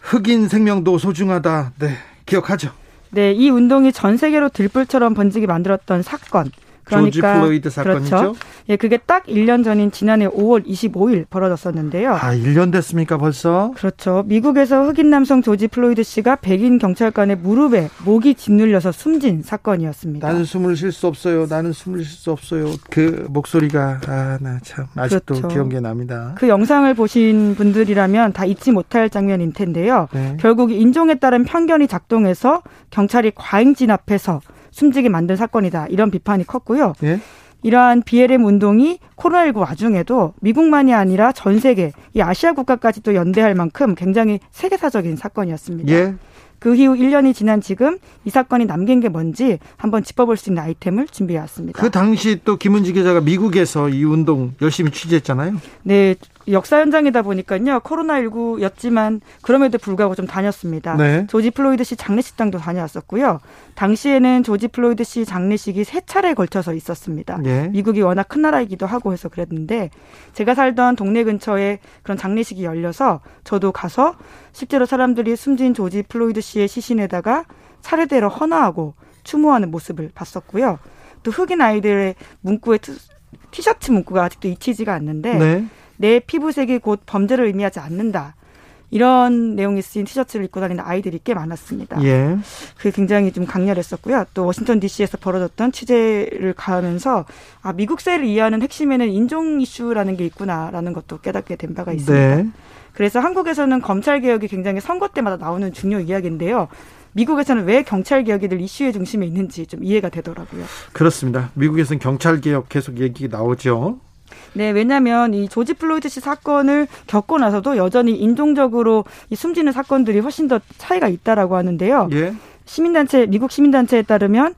흑인 생명도 소중하다. 네, 기억하죠. 네, 이 운동이 전 세계로 들불처럼 번지게 만들었던 사건. 그러니까 조지 플로이드 사건이죠. 그렇죠. 예, 그게 딱 1년 전인 지난해 5월 25일 벌어졌었는데요. 아, 1년 됐습니까, 벌써? 그렇죠. 미국에서 흑인 남성 조지 플로이드 씨가 백인 경찰관의 무릎에 목이 짓눌려서 숨진 사건이었습니다. 나는 숨을 쉴 수 없어요. 나는 숨을 쉴 수 없어요. 그 목소리가 아, 나 참 아직도 그렇죠. 기억에 납니다. 그 영상을 보신 분들이라면 다 잊지 못할 장면일 텐데요. 네. 결국 인종에 따른 편견이 작동해서 경찰이 과잉 진압해서 숨지게 만든 사건이다. 이런 비판이 컸고요. 예? 이러한 BLM 운동이 코로나19 와중에도 미국만이 아니라 전 세계, 이 아시아 국가까지 도 연대할 만큼 굉장히 세계사적인 사건이었습니다. 예? 그 이후 1년이 지난 지금 이 사건이 남긴 게 뭔지 한번 짚어볼 수 있는 아이템을 준비해 왔습니다. 그 당시 또 김은지 기자가 미국에서 이 운동 열심히 취재했잖아요. 네. 역사 현장이다 보니까요. 코로나19였지만 그럼에도 불구하고 좀 다녔습니다. 네. 조지 플로이드 씨 장례식장도 다녀왔었고요. 당시에는 조지 플로이드 씨 장례식이 세 차례에 걸쳐서 있었습니다. 네. 미국이 워낙 큰 나라이기도 하고 해서 그랬는데 제가 살던 동네 근처에 그런 장례식이 열려서 저도 가서 실제로 사람들이 숨진 조지 플로이드 씨의 시신에다가 차례대로 헌화하고 추모하는 모습을 봤었고요. 또 흑인 아이들의 문구에 티셔츠 문구가 아직도 잊히지가 않는데 네. 내 피부색이 곧 범죄를 의미하지 않는다. 이런 내용이 쓰인 티셔츠를 입고 다니는 아이들이 꽤 많았습니다. 예. 그게 굉장히 좀 강렬했었고요. 또 워싱턴 DC에서 벌어졌던 취재를 가면서 아 미국 사회를 이해하는 핵심에는 인종 이슈라는 게 있구나라는 것도 깨닫게 된 바가 있습니다. 네. 그래서 한국에서는 검찰 개혁이 굉장히 선거 때마다 나오는 중요 이야기인데요. 미국에서는 왜 경찰 개혁이 늘 이슈의 중심에 있는지 좀 이해가 되더라고요. 그렇습니다. 미국에서는 경찰 개혁 계속 얘기 나오죠. 네, 왜냐하면 이 조지 플로이드 씨 사건을 겪고 나서도 여전히 인종적으로 이 숨지는 사건들이 훨씬 더 차이가 있다라고 하는데요. 예. 시민단체 미국 시민단체에 따르면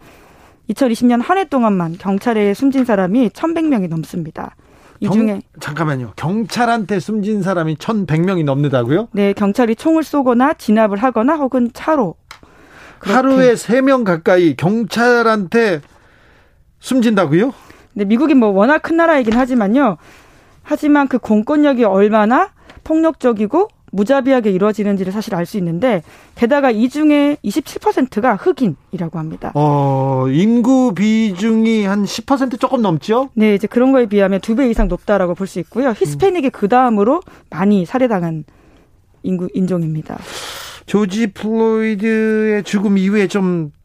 2020년 한 해 동안만 경찰에 숨진 사람이 1,100명이 넘습니다. 이 경, 중에 잠깐만요. 경찰한테 숨진 사람이 1,100명이 넘는다고요? 네, 경찰이 총을 쏘거나 진압을 하거나 혹은 차로 하루에 3명 가까이 경찰한테 숨진다고요? 근데 미국이 뭐 워낙 큰 나라이긴 하지만요. 하지만 그 공권력이 얼마나 폭력적이고 무자비하게 이루어지는지를 사실 알 수 있는데 게다가 이 중에 27%가 흑인이라고 합니다. 어, 인구 비중이 한 10% 조금 넘죠? 네, 이제 그런 거에 비하면 두 배 이상 높다라고 볼 수 있고요. 히스패닉이 음. 그 다음으로 많이 살해당한 인구 인종입니다. 조지 플로이드의 죽음 이후에 좀 어,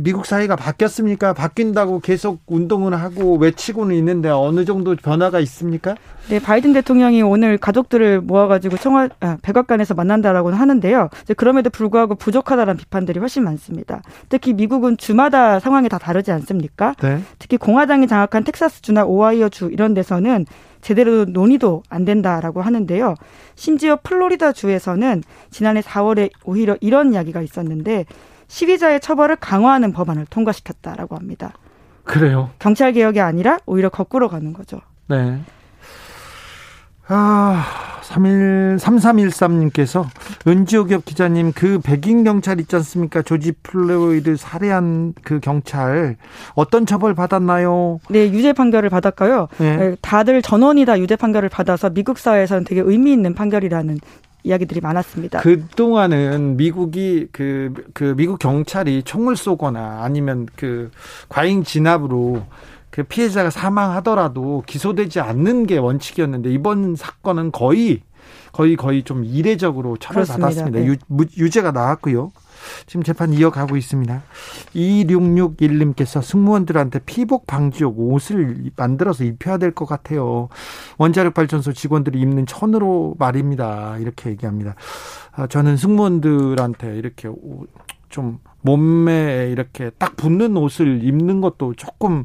미국 사회가 바뀌었습니까? 바뀐다고 계속 운동을 하고 외치고는 있는데 어느 정도 변화가 있습니까? 네, 바이든 대통령이 오늘 가족들을 모아가지고 청와 아, 백악관에서 만난다라고는 하는데요. 이제 그럼에도 불구하고 부족하다는 비판들이 훨씬 많습니다. 특히 미국은 주마다 상황이 다 다르지 않습니까? 네. 특히 공화당이 장악한 텍사스 주나 오하이오 주 이런 데서는 제대로 논의도 안 된다라고 하는데요. 심지어 플로리다 주에서는 지난해 4월에 오히려 이런 이야기가 있었는데 시위자의 처벌을 강화하는 법안을 통과시켰다라고 합니다. 그래요? 경찰 개혁이 아니라 오히려 거꾸로 가는 거죠. 네. 아, 31, 3313님께서 은지옥엽 기자님 그 백인 경찰 있지 않습니까? 조지 플로이드 살해한 그 경찰 어떤 처벌 받았나요? 네, 유죄 판결을 받았고요. 네. 네 다들 전원이 다 유죄 판결을 받아서 미국 사회에서는 되게 의미 있는 판결이라는 이야기들이 많았습니다. 그 동안은 미국이 그, 그 미국 경찰이 총을 쏘거나 아니면 그 과잉 진압으로 그 피해자가 사망하더라도 기소되지 않는 게 원칙이었는데 이번 사건은 거의 거의 거의 좀 이례적으로 처벌받았습니다. 네. 유, 죄가 나왔고요. 지금 재판 이어가고 있습니다. 2661님께서 승무원들한테 피복 방지용 옷을 만들어서 입혀야 될 것 같아요. 원자력 발전소 직원들이 입는 천으로 말입니다. 이렇게 얘기합니다. 아, 저는 승무원들한테 이렇게 좀 몸매에 이렇게 딱 붙는 옷을 입는 것도 조금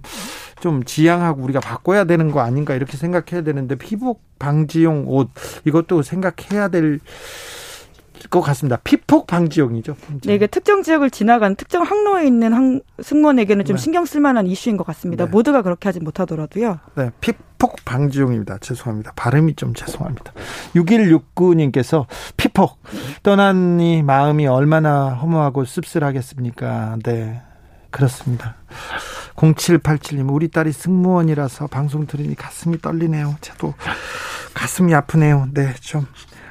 좀 지양하고 우리가 바꿔야 되는 거 아닌가 이렇게 생각해야 되는데 피복 방지용 옷 이것도 생각해야 될 것 같습니다. 피폭 방지용이죠. 네, 이게 특정 지역을 지나간 특정 항로에 있는 항, 승무원에게는 좀 네. 신경 쓸 만한 이슈인 것 같습니다. 네. 모두가 그렇게 하지 못하더라도요. 네, 피폭 방지용입니다. 죄송합니다. 발음이 좀 죄송합니다. 6169님께서 피폭 떠나니 마음이 얼마나 허무하고 씁쓸하겠습니까? 네. 그렇습니다. 0787님, 우리 딸이 승무원이라서 방송 들으니 가슴이 떨리네요. 저도 가슴이 아프네요. 네, 좀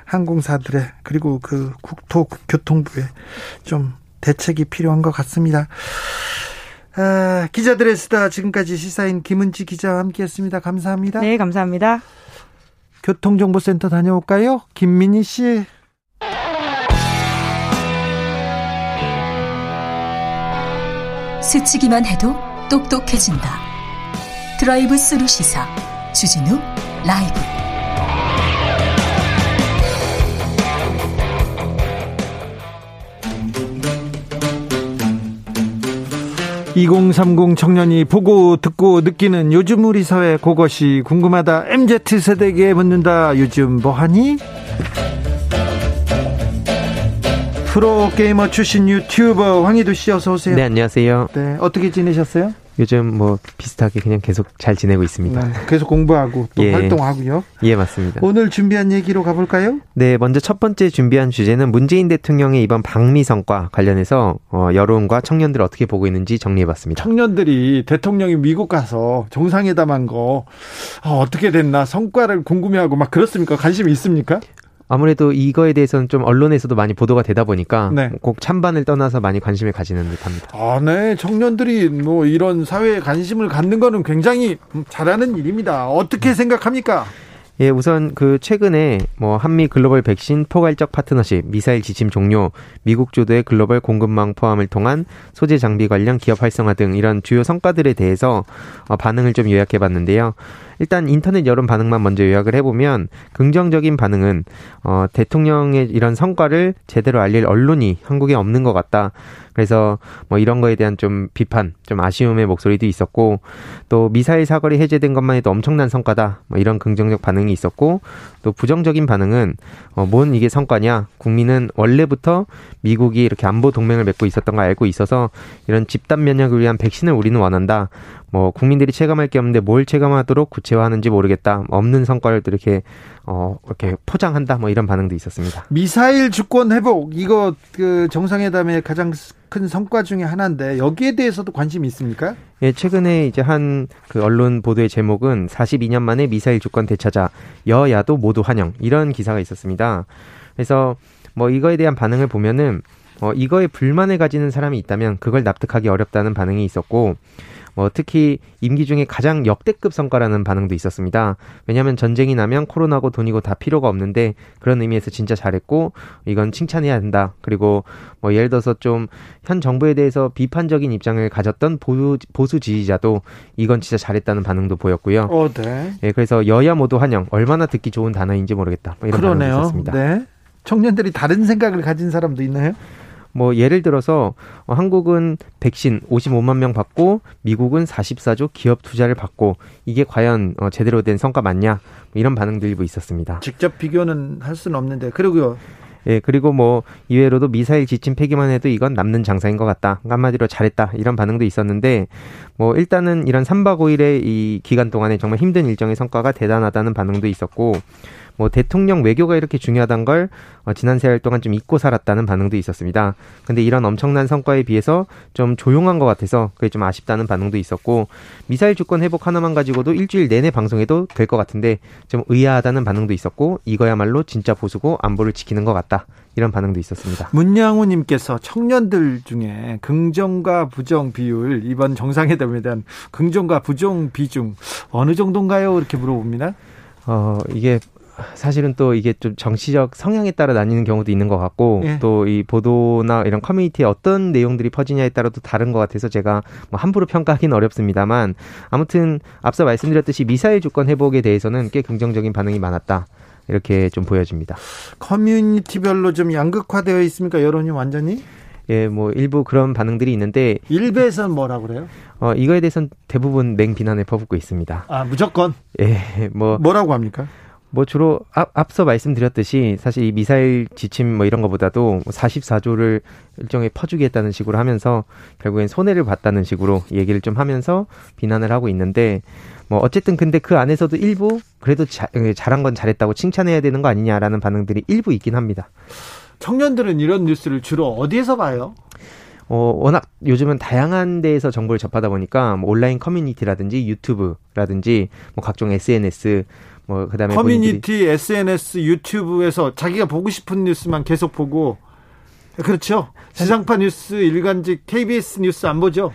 항공사들의 그리고 그 국토교통부의 좀 대책이 필요한 것 같습니다. 아, 기자들의 수다 지금까지 시사인 김은지 기자와 함께했습니다. 감사합니다. 네, 감사합니다. 교통정보센터 다녀올까요? 김민희 씨. 스치기만 해도 똑똑해진다. 드라이브 스루 시사 주진우 라이브. 2030 청년이 보고 듣고 느끼는 요즘 우리 사회 그것이 궁금하다. MZ 세대에게 묻는다. 요즘 뭐 하니? 프로게이머 출신 유튜버 황희도 씨 어서 오세요. 네, 안녕하세요. 네, 어떻게 지내셨어요? 요즘 뭐 비슷하게 그냥 계속 잘 지내고 있습니다. 네, 계속 공부하고 또 예. 활동하고요. 예, 맞습니다. 오늘 준비한 얘기로 가볼까요? 네, 먼저 첫 번째 준비한 주제는 문재인 대통령의 이번 방미 성과 관련해서 어, 여론과 청년들 어떻게 보고 있는지 정리해봤습니다. 청년들이 대통령이 미국 가서 정상회담한 거 어, 어떻게 됐나 성과를 궁금해하고 막 그렇습니까? 관심이 있습니까? 아무래도 이거에 대해서는 좀 언론에서도 많이 보도가 되다 보니까 네. 꼭 찬반을 떠나서 많이 관심을 가지는 듯합니다. 아, 네. 청년들이 뭐 이런 사회에 관심을 갖는 거는 굉장히 잘하는 일입니다. 어떻게 음. 생각합니까? 예, 우선 그 최근에 뭐 한미 글로벌 백신 포괄적 파트너십, 미사일 지침 종료, 미국 주도의 글로벌 공급망 포함을 통한 소재 장비 관련 기업 활성화 등 이런 주요 성과들에 대해서 어, 반응을 좀 요약해 봤는데요. 일단 인터넷 여론 반응만 먼저 요약을 해보면 긍정적인 반응은 어, 대통령의 이런 성과를 제대로 알릴 언론이 한국에 없는 것 같다. 그래서 뭐 이런 거에 대한 좀 비판, 좀 아쉬움의 목소리도 있었고 또 미사일 사거리 해제된 것만 해도 엄청난 성과다. 뭐 이런 긍정적 반응이 있었고 또 부정적인 반응은 어, 뭔 이게 성과냐? 국민은 원래부터 미국이 이렇게 안보 동맹을 맺고 있었던 걸 알고 있어서 이런 집단 면역을 위한 백신을 우리는 원한다. 뭐 국민들이 체감할 게 없는데 뭘 체감하도록 구체화하는지 모르겠다. 없는 성과를 이렇게 어 이렇게 포장한다. 뭐 이런 반응도 있었습니다. 미사일 주권 회복 이거 그 정상회담의 가장 큰 성과 중의 하나인데 여기에 대해서도 관심이 있습니까? 예, 최근에 이제 한 그 언론 보도의 제목은 42년 만에 미사일 주권 되찾아 여야도 모두 환영 이런 기사가 있었습니다. 그래서 뭐 이거에 대한 반응을 보면은 어 이거에 불만을 가지는 사람이 있다면 그걸 납득하기 어렵다는 반응이 있었고 뭐 특히 임기 중에 가장 역대급 성과라는 반응도 있었습니다. 왜냐하면 전쟁이 나면 코로나고 돈이고 다 필요가 없는데 그런 의미에서 진짜 잘했고 이건 칭찬해야 된다. 그리고 뭐 예를 들어서 좀 현 정부에 대해서 비판적인 입장을 가졌던 보수, 보수 지지자도 이건 진짜 잘했다는 반응도 보였고요. 어, 네. 예, 그래서 여야 모두 환영. 얼마나 듣기 좋은 단어인지 모르겠다. 뭐 이런 그러네요. 반응도 있었습니다. 네. 청년들이 다른 생각을 가진 사람도 있나요? 뭐 예를 들어서 어, 한국은 백신 55만 명 받고 미국은 44조 기업 투자를 받고 이게 과연 어, 제대로 된 성과 맞냐 뭐 이런 반응도 일부 있었습니다. 직접 비교는 할 수는 없는데 그리고요. 예, 그리고 뭐 이외로도 미사일 지침 폐기만 해도 이건 남는 장사인 것 같다. 한마디로 잘했다. 이런 반응도 있었는데 뭐 일단은 이런 3박 5일의 이 기간 동안에 정말 힘든 일정의 성과가 대단하다는 반응도 있었고 뭐 대통령 외교가 이렇게 중요하단 걸 어, 지난 세 달 동안 좀 잊고 살았다는 반응도 있었습니다. 근데 이런 엄청난 성과에 비해서 좀 조용한 것 같아서 그게 좀 아쉽다는 반응도 있었고 미사일 주권 회복 하나만 가지고도 일주일 내내 방송해도 될 것 같은데 좀 의아하다는 반응도 있었고 이거야말로 진짜 보수고 안보를 지키는 것 같다. 이런 반응도 있었습니다. 문양호님께서 청년들 중에 긍정과 부정 비율 이번 정상회담에 대한 긍정과 부정 비중 어느 정도인가요? 이렇게 물어봅니다. 어 이게 사실은 또 이게 좀 정치적 성향에 따라 나뉘는 경우도 있는 것 같고 예. 또이 보도나 이런 커뮤니티에 어떤 내용들이 퍼지냐에 따라도 다른 것 같아서 제가 뭐 함부로 평가하기는 어렵습니다만 아무튼 앞서 말씀드렸듯이 미사일 주권 회복에 대해서는 꽤 긍정적인 반응이 많았다. 이렇게 좀 보여집니다. 커뮤니티별로 좀 양극화되어 있습니까? 여론이 완전히? 예, 뭐 일부 그런 반응들이 있는데 일베에서는 뭐라 그래요? 어 이거에 대해서는 대부분 맹비난을 퍼붓고 있습니다. 아, 무조건 예, 뭐 뭐라고 합니까? 뭐 주로 앞, 앞서 말씀드렸듯이 사실 이 미사일 지침 뭐 이런 것보다도 44조를 일종의 퍼주겠다는 식으로 하면서 결국엔 손해를 봤다는 식으로 얘기를 좀 하면서 비난을 하고 있는데 뭐 어쨌든 근데 그 안에서도 일부 그래도 자, 예, 잘한 건 잘했다고 칭찬해야 되는 거 아니냐라는 반응들이 일부 있긴 합니다. 청년들은 이런 뉴스를 주로 어디에서 봐요? 어, 워낙 요즘은 다양한 데에서 정보를 접하다 보니까 뭐 온라인 커뮤니티라든지 유튜브라든지 뭐 각종 SNS 뭐 그다음에 본인들이- 커뮤니티, SNS, 유튜브에서 자기가 보고 싶은 뉴스만 계속 보고 그렇죠. 지상파 뉴스, 일간지, KBS 뉴스 안 보죠?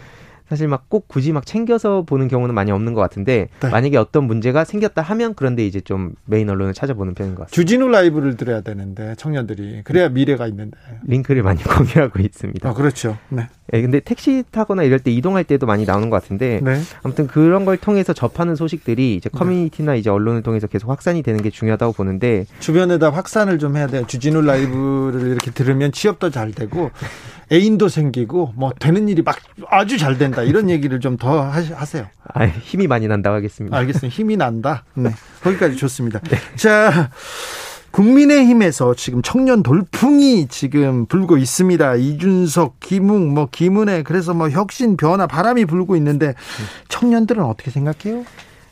사실 막 꼭 굳이 막 챙겨서 보는 경우는 많이 없는 것 같은데 네. 만약에 어떤 문제가 생겼다 하면 그런데 이제 좀 메인 언론을 찾아보는 편인 것 같습니다. 주진우 라이브를 들어야 되는데 청년들이 그래야 미래가 있는데. 링크를 많이 공유하고 있습니다. 아 그렇죠. 네. 예, 근데 택시 타거나 이럴 때 이동할 때도 많이 나오는 것 같은데 네. 아무튼 그런 걸 통해서 접하는 소식들이 이제 커뮤니티나 이제 언론을 통해서 계속 확산이 되는 게 중요하다고 보는데 주변에다 확산을 좀 해야 돼요. 주진우 라이브를 이렇게 들으면 취업도 잘 되고 애인도 생기고 뭐 되는 일이 막 아주 잘 된다 이런 얘기를 좀 더 하세요. 아, 힘이 많이 난다고 하겠습니다. 알겠습니다. 힘이 난다. 네. 거기까지 좋습니다. 자, 국민의힘에서 지금 청년 돌풍이 지금 불고 있습니다. 이준석, 김웅, 뭐 김은혜 그래서 뭐 혁신 변화 바람이 불고 있는데 청년들은 어떻게 생각해요?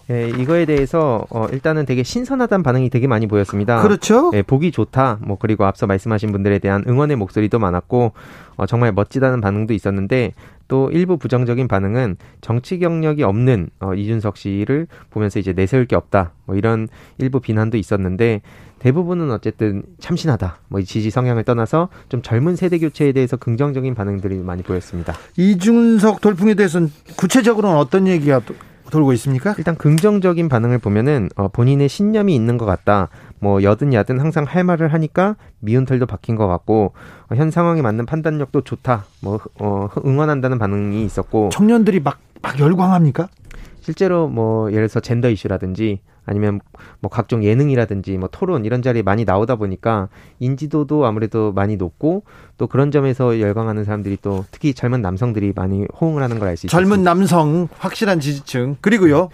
예, 이거에 대해서 어, 일단은 되게 신선하다는 반응이 되게 많이 보였습니다. 그렇죠? 예, 보기 좋다. 뭐 그리고 앞서 말씀하신 분들에 대한 응원의 목소리도 많았고 어, 정말 멋지다는 반응도 있었는데 또 일부 부정적인 반응은 정치 경력이 없는 어, 이준석 씨를 보면서 이제 내세울 게 없다. 뭐 이런 일부 비난도 있었는데 대부분은 어쨌든 참신하다. 뭐이 지지 성향을 떠나서 좀 젊은 세대 교체에 대해서 긍정적인 반응들이 많이 보였습니다. 이준석 돌풍에 대해서는 구체적으로는 어떤 얘기가 도- 돌고 있습니까? 일단 긍정적인 반응을 보면은 어, 본인의 신념이 있는 것 같다. 뭐 여든 야든 항상 할 말을 하니까 미운 털도 박힌 것 같고 어, 현 상황에 맞는 판단력도 좋다. 뭐 어, 응원한다는 반응이 있었고 청년들이 막, 막 열광합니까? 실제로 뭐 예를 들어서 젠더 이슈라든지 아니면 뭐 각종 예능이라든지 뭐 토론 이런 자리에 많이 나오다 보니까 인지도도 아무래도 많이 높고 또 그런 점에서 열광하는 사람들이 또 특히 젊은 남성들이 많이 호응을 하는 걸 알 수 있습니다. 젊은 남성 확실한 지지층 그리고요.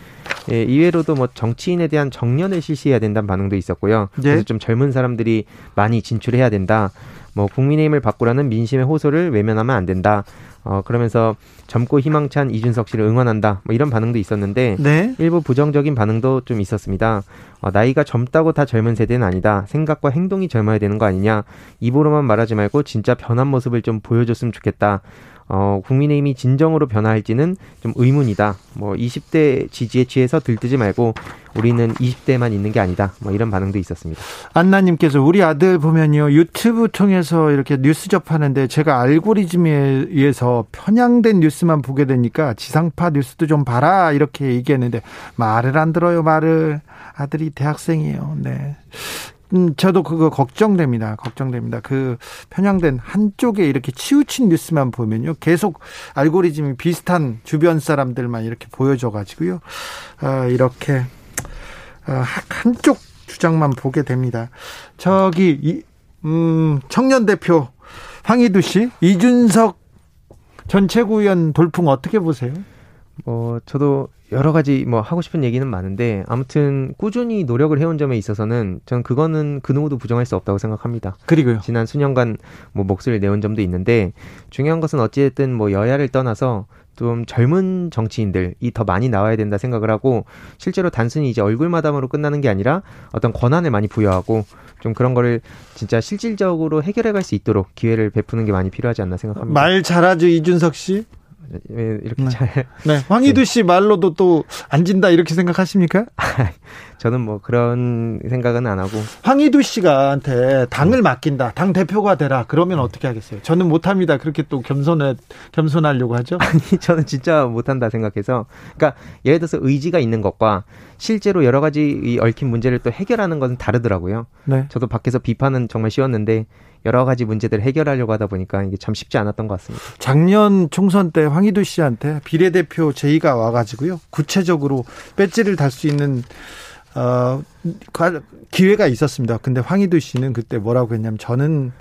예, 이외로도 뭐 정치인에 대한 정년을 실시해야 된다는 반응도 있었고요. 예. 그래서 좀 젊은 사람들이 많이 진출해야 된다. 뭐 국민의힘을 바꾸라는 민심의 호소를 외면하면 안 된다. 어 그러면서 젊고 희망찬 이준석 씨를 응원한다. 뭐 이런 반응도 있었는데 네. 일부 부정적인 반응도 좀 있었습니다. 어, 나이가 젊다고 다 젊은 세대는 아니다. 생각과 행동이 젊어야 되는 거 아니냐. 입으로만 말하지 말고 진짜 변한 모습을 좀 보여줬으면 좋겠다. 어, 국민의힘이 진정으로 변화할지는 좀 의문이다. 뭐 20대 지지에 취해서 들뜨지 말고 우리는 20대만 있는 게 아니다. 뭐 이런 반응도 있었습니다. 안나님께서 우리 아들 보면요 유튜브 통해서 이렇게 뉴스 접하는데 제가 알고리즘에 의해서 편향된 뉴스만 보게 되니까 지상파 뉴스도 좀 봐라 이렇게 얘기했는데 말을 안 들어요 말을 아들이 대학생이에요. 네. 음, 저도 그거 걱정됩니다. 걱정됩니다. 그 편향된 한쪽에 이렇게 치우친 뉴스만 보면요. 계속 알고리즘이 비슷한 주변 사람들만 이렇게 보여줘 가지고요. 아, 이렇게 아, 한쪽 주장만 보게 됩니다. 저기 이, 음, 청년 대표 황희두 씨, 이준석 전 최고위원 돌풍 어떻게 보세요? 어, 저도 여러 가지 뭐 하고 싶은 얘기는 많은데 아무튼 꾸준히 노력을 해온 점에 있어서는 전 그거는 그 누구도 부정할 수 없다고 생각합니다. 그리고요. 지난 수년간 뭐 목소리를 내온 점도 있는데 중요한 것은 어찌됐든 뭐 여야를 떠나서 좀 젊은 정치인들이 더 많이 나와야 된다 생각을 하고 실제로 단순히 이제 얼굴 마담으로 끝나는 게 아니라 어떤 권한을 많이 부여하고 좀 그런 거를 진짜 실질적으로 해결해 갈 수 있도록 기회를 베푸는 게 많이 필요하지 않나 생각합니다. 말 잘하죠 이준석 씨. 왜 이렇게 네. 잘 네, 황희두 씨 말로도 또 앉은다 이렇게 생각하십니까? 저는 뭐 그런 생각은 안 하고 황희두 씨가한테 당을 맡긴다. 당 대표가 되라. 그러면 어떻게 하겠어요? 저는 못합니다. 그렇게 또 겸손해 겸손하려고 하죠. 아니 저는 진짜 못한다 생각해서 그러니까 예를 들어서 의지가 있는 것과 실제로 여러 가지 이 얽힌 문제를 또 해결하는 것은 다르더라고요. 네. 저도 밖에서 비판은 정말 쉬웠는데 여러 가지 문제들을 해결하려고 하다 보니까 이게 참 쉽지 않았던 것 같습니다. 작년 총선 때 황희두 씨한테 비례대표 제의가 와가지고요. 구체적으로 배지를 달 수 있는 어, 기회가 있었습니다. 근데 황희두 씨는 그때 뭐라고 했냐면 저는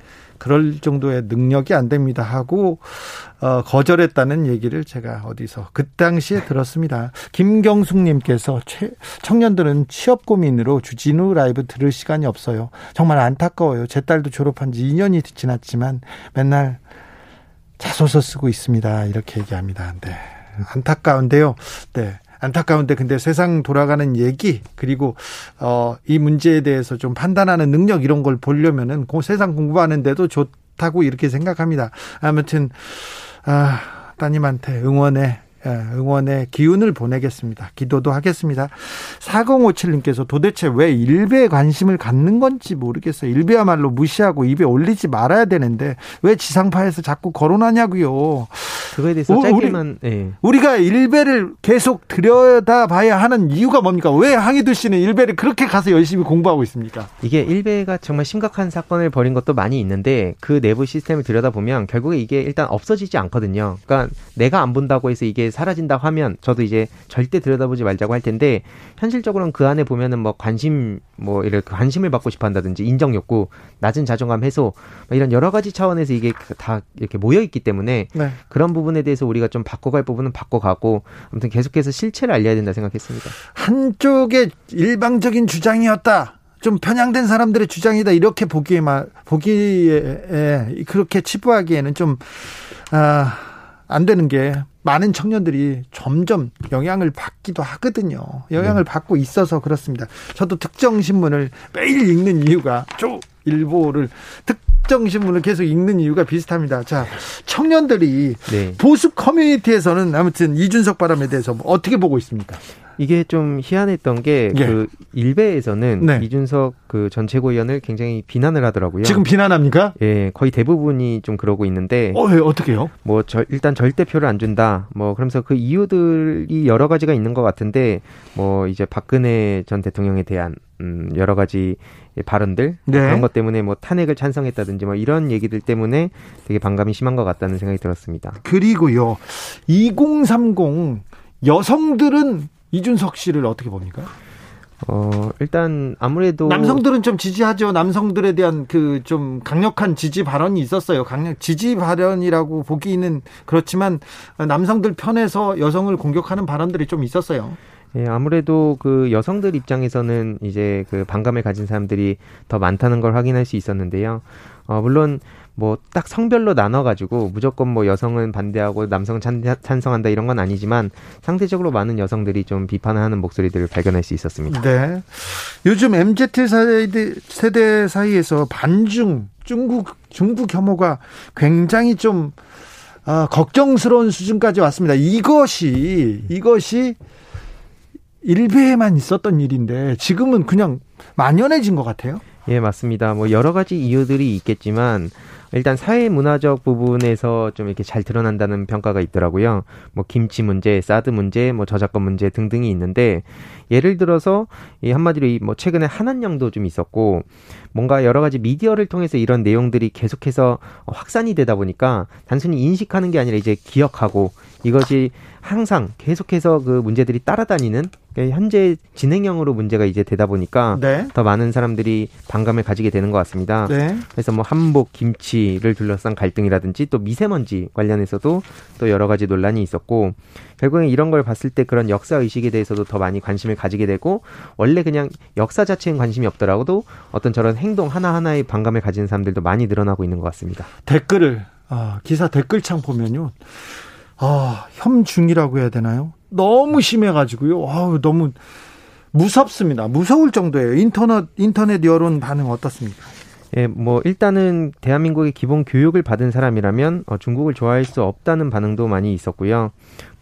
그럴 정도의 능력이 안 됩니다 하고 어, 거절했다는 얘기를 제가 어디서 그 당시에 들었습니다. 김경숙님께서 청년들은 취업 고민으로 주진우 라이브 들을 시간이 없어요. 정말 안타까워요. 제 딸도 졸업한 지 2년이 지났지만 맨날 자소서 쓰고 있습니다. 이렇게 얘기합니다. 네. 안타까운데요. 네. 안타까운데 근데 세상 돌아가는 얘기 그리고 어, 이 문제에 대해서 좀 판단하는 능력 이런 걸 보려면은 그 세상 공부하는데도 좋다고 이렇게 생각합니다. 아무튼 아, 따님한테 응원의 예, 응원의 기운을 보내겠습니다. 기도도 하겠습니다. 4057님께서 도대체 왜 일베에 관심을 갖는 건지 모르겠어요. 일베야말로 무시하고 입에 올리지 말아야 되는데 왜 지상파에서 자꾸 거론하냐고요. 그거에 대해서 짧게만 우리, 네. 우리가 일베를 계속 들여다봐야 하는 이유가 뭡니까? 왜 항희두 씨는 일베를 그렇게 가서 열심히 공부하고 있습니까? 이게 일베가 정말 심각한 사건을 벌인 것도 많이 있는데 그 내부 시스템을 들여다보면 결국에 이게 일단 없어지지 않거든요. 그러니까 내가 안 본다고 해서 이게 사라진다 하면 저도 이제 절대 들여다보지 말자고 할 텐데 현실적으로는 그 안에 보면은 뭐 관심 뭐 이렇게 관심을 받고 싶어 한다든지 인정 욕구, 낮은 자존감 해소 뭐 이런 여러 가지 차원에서 이게 다 이렇게 모여 있기 때문에 네. 그런 부분에 대해서 우리가 좀 바꿔갈 부분은 바꿔가고 아무튼 계속해서 실체를 알려야 된다 생각했습니다. 한쪽의 일방적인 주장이었다. 좀 편향된 사람들의 주장이다 이렇게 보기에만 보기에 그렇게 치부하기에는 좀 아, 안 되는 게 많은 청년들이 점점 영향을 받기도 하거든요. 영향을 네. 받고 있어서 그렇습니다. 저도 특정 신문을 매일 읽는 이유가 쭉 일보를 특정 신문을 계속 읽는 이유가 비슷합니다. 자, 청년들이 네. 보수 커뮤니티에서는 아무튼 이준석 바람에 대해서 어떻게 보고 있습니까? 이게 좀 희한했던 게그 예. 일베에서는 네. 이준석 그 전 최고위원을 굉장히 비난을 하더라고요. 지금 비난합니까? 예, 거의 대부분이 좀 그러고 있는데. 어, 왜 어떻게요? 뭐 저, 일단 절대표를 안 준다. 뭐 그러면서 그 이유들이 여러 가지가 있는 것 같은데 뭐 이제 박근혜 전 대통령에 대한 음 여러 가지 발언들 네. 그런 것 때문에 뭐 탄핵을 찬성했다든지 뭐 이런 얘기들 때문에 되게 반감이 심한 것 같다는 생각이 들었습니다. 그리고요. 2030 여성들은 이준석 씨를 어떻게 봅니까? 어, 일단 아무래도 남성들은 좀 지지하죠. 남성들에 대한 그 좀 강력한 지지 발언이 있었어요. 강력 지지 발언이라고 보기는 그렇지만 남성들 편에서 여성을 공격하는 발언들이 좀 있었어요. 예, 아무래도 그 여성들 입장에서는 이제 그 반감을 가진 사람들이 더 많다는 걸 확인할 수 있었는데요. 어, 물론 뭐 딱 성별로 나눠 가지고 무조건 뭐 여성은 반대하고 남성은 찬, 찬성한다 이런 건 아니지만 상대적으로 많은 여성들이 좀 비판하는 목소리들을 발견할 수 있었습니다. 네. 요즘 MZ 세대, 세대 사이에서 반중 중국 중국 혐오가 굉장히 좀 아, 걱정스러운 수준까지 왔습니다. 이것이 이것이 일베에만 있었던 일인데 지금은 그냥 만연해진 것 같아요. 예, 맞습니다. 뭐 여러 가지 이유들이 있겠지만 일단 사회 문화적 부분에서 좀 이렇게 잘 드러난다는 평가가 있더라고요. 뭐 김치 문제, 사드 문제, 뭐 저작권 문제 등등이 있는데 예를 들어서 이 한마디로 이 뭐 최근에 한한령도 좀 있었고 뭔가 여러 가지 미디어를 통해서 이런 내용들이 계속해서 확산이 되다 보니까 단순히 인식하는 게 아니라 이제 기억하고 이것이 항상 계속해서 그 문제들이 따라다니는 그러니까 현재 진행형으로 문제가 이제 되다 보니까 네. 더 많은 사람들이 반감을 가지게 되는 것 같습니다. 네. 그래서 뭐 한복, 김치를 둘러싼 갈등이라든지 또 미세먼지 관련해서도 또 여러 가지 논란이 있었고 결국엔 이런 걸 봤을 때 그런 역사 의식에 대해서도 더 많이 관심을 가지게 되고 원래 그냥 역사 자체엔 관심이 없더라도 어떤 저런 행동 하나하나에 반감을 가지는 사람들도 많이 늘어나고 있는 것 같습니다. 댓글을 아, 기사 댓글창 보면요. 아, 혐중이라고 해야 되나요? 너무 심해 가지고요. 아 너무 무섭습니다. 무서울 정도예요. 인터넷, 인터넷 여론 반응 어떻습니까? 예, 뭐 일단은 대한민국의 기본 교육을 받은 사람이라면 어, 중국을 좋아할 수 없다는 반응도 많이 있었고요.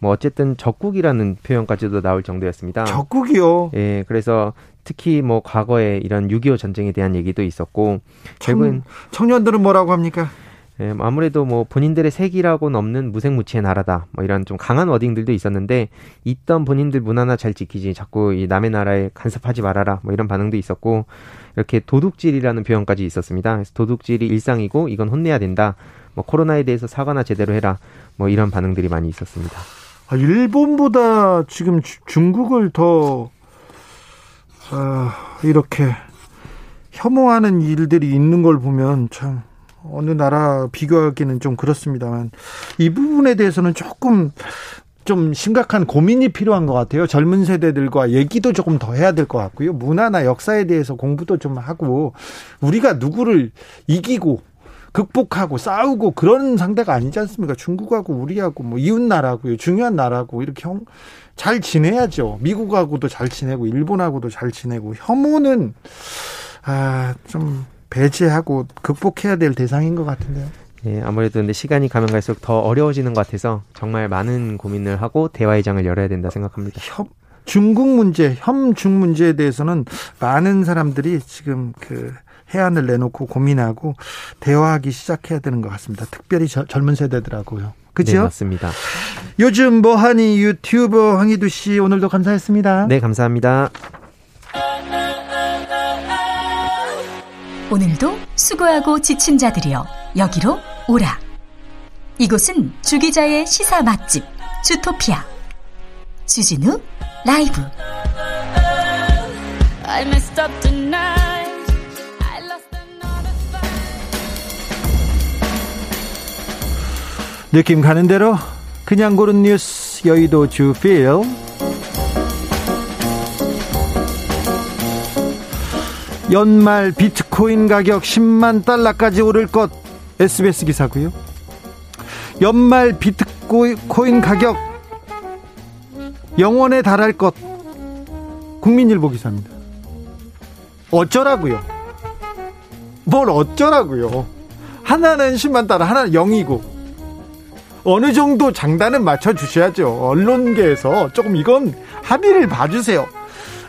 뭐 어쨌든 적국이라는 표현까지도 나올 정도였습니다. 적국이요. 예, 그래서 특히 뭐 과거에 이런 6.25 전쟁에 대한 얘기도 있었고 결국은 청, 청년들은 뭐라고 합니까? 예, 뭐 아무래도 뭐 본인들의 색이라고는 없는 무색무취의 나라다. 뭐 이런 좀 강한 워딩들도 있었는데 있던 본인들 문화나 잘 지키지 자꾸 이 남의 나라에 간섭하지 말아라. 뭐 이런 반응도 있었고 이렇게 도둑질이라는 표현까지 있었습니다. 그래서 도둑질이 일상이고 이건 혼내야 된다. 뭐 코로나에 대해서 사과나 제대로 해라. 뭐 이런 반응들이 많이 있었습니다. 아, 일본보다 지금 주, 중국을 더 아, 이렇게 혐오하는 일들이 있는 걸 보면 참 어느 나라 비교하기는 좀 그렇습니다만 이 부분에 대해서는 조금 좀 심각한 고민이 필요한 것 같아요. 젊은 세대들과 얘기도 조금 더 해야 될 것 같고요. 문화나 역사에 대해서 공부도 좀 하고 우리가 누구를 이기고 극복하고 싸우고 그런 상대가 아니지 않습니까? 중국하고 우리하고 뭐 이웃 나라고요. 중요한 나라고 이렇게 형, 잘 지내야죠. 미국하고도 잘 지내고 일본하고도 잘 지내고 혐오는 아 좀 배제하고 극복해야 될 대상인 것 같은데요. 예, 아무래도 근데 시간이 가면 갈수록 더 어려워지는 것 같아서 정말 많은 고민을 하고 대화의 장을 열어야 된다 생각합니다. 협, 중국 문제, 혐중 문제에 대해서는 많은 사람들이 지금 그 해안을 내놓고 고민하고 대화하기 시작해야 되는 것 같습니다. 특별히 저, 젊은 세대들하고요. 그죠? 네, 맞습니다. 요즘 뭐하니 유튜버 황희두 씨 오늘도 감사했습니다. 네, 감사합니다. 오늘도 수고하고 지친 자들이여 여기로 오라. 이곳은 주기자의 시사 맛집 주토피아 주진우 라이브. 느낌 가는 대로 그냥 고른 뉴스 여의도 주필 연말 비트코인 가격 10만 달러까지 오를 것 SBS 기사고요. 연말 비트코인 가격 영원에 달할 것 국민일보 기사입니다. 어쩌라고요? 뭘 어쩌라고요? 하나는 10만 달러, 하나는 0이고 어느 정도 장단은 맞춰 주셔야죠. 언론계에서 조금 이건 합의를 봐주세요.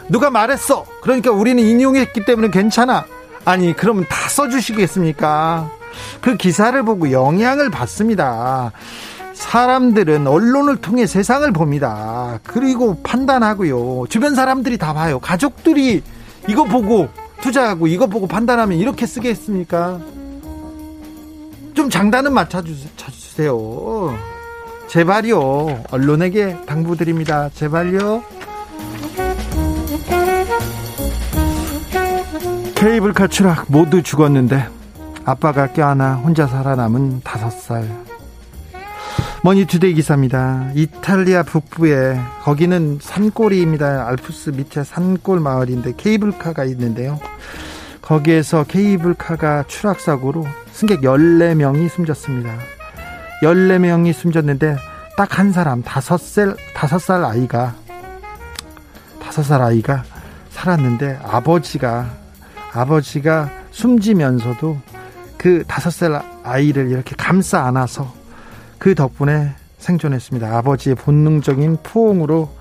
누가 말했어. 그러니까 우리는 인용했기 때문에 괜찮아. 아니, 그러면 다 써주시겠습니까? 그 기사를 보고 영향을 받습니다. 사람들은 언론을 통해 세상을 봅니다. 그리고 판단하고요. 주변 사람들이 다 봐요. 가족들이 이거 보고 투자하고 이거 보고 판단하면 이렇게 쓰겠습니까? 좀 장단은 맞춰주세요. 제발요. 언론에게 당부드립니다. 제발요. 케이블카 추락 모두 죽었는데 아빠가 껴안아 혼자 살아남은 다섯 살 머니투데이 기사입니다. 이탈리아 북부에 거기는 산골입니다. 알프스 밑에 산골 마을인데 케이블카가 있는데요. 거기에서 케이블카가 추락 사고로 승객 14명이 숨졌습니다. 14명이 숨졌는데 딱 한 사람 5살 5살 아이가 5살 아이가 살았는데 아버지가 아버지가 숨지면서도 그 다섯 살 아이를 이렇게 감싸 안아서 그 덕분에 생존했습니다. 아버지의 본능적인 포옹으로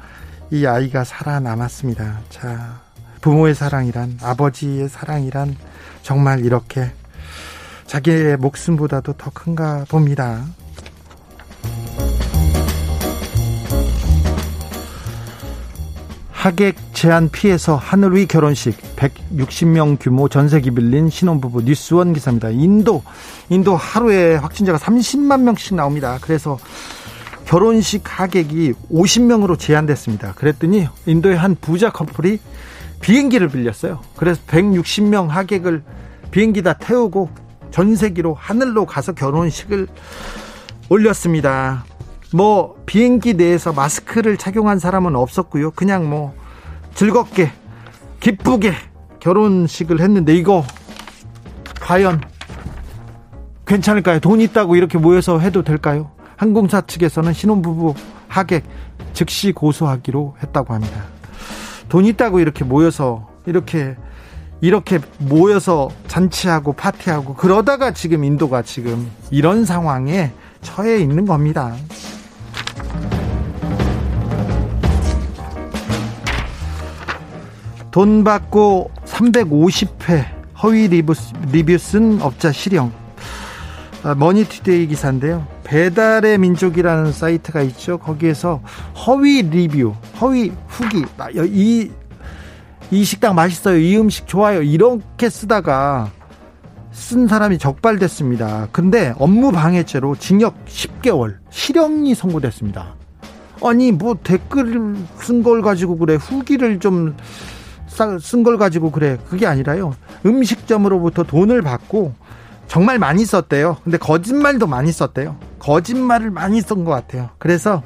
이 아이가 살아남았습니다. 자, 부모의 사랑이란, 아버지의 사랑이란 정말 이렇게 자기의 목숨보다도 더 큰가 봅니다. 하객 제한 피해서 하늘 위 결혼식 160명 규모 전세기 빌린 신혼부부 뉴스원 기사입니다. 인도 인도 하루에 확진자가 30만 명씩 나옵니다. 그래서 결혼식 하객이 50명으로 제한됐습니다. 그랬더니 인도의 한 부자 커플이 비행기를 빌렸어요. 그래서 160명 하객을 비행기 다 태우고 전세기로 하늘로 가서 결혼식을 올렸습니다. 뭐 비행기 내에서 마스크를 착용한 사람은 없었고요. 그냥 뭐 즐겁게 기쁘게 결혼식을 했는데 이거 과연 괜찮을까요? 돈 있다고 이렇게 모여서 해도 될까요? 항공사 측에서는 신혼부부 하객 즉시 고소하기로 했다고 합니다. 돈 있다고 이렇게 모여서 이렇게 이렇게 모여서 잔치하고 파티하고 그러다가 지금 인도가 지금 이런 상황에 처해 있는 겁니다. 돈 받고 350회 허위 리뷰, 리뷰 쓴 업자 실형. 아, 머니투데이 기사인데요. 배달의 민족이라는 사이트가 있죠. 거기에서 허위 리뷰, 허위 후기, 아, 이, 이 식당 맛있어요. 이 음식 좋아요. 이렇게 쓰다가 쓴 사람이 적발됐습니다. 근데 업무 방해죄로 징역 10개월, 실형이 선고됐습니다. 아니, 뭐 댓글 쓴 걸 가지고 그래. 후기를 좀 쓴 걸 가지고 그래. 그게 아니라요. 음식점으로부터 돈을 받고 정말 많이 썼대요. 근데 거짓말도 많이 썼대요. 거짓말을 많이 쓴 것 같아요. 그래서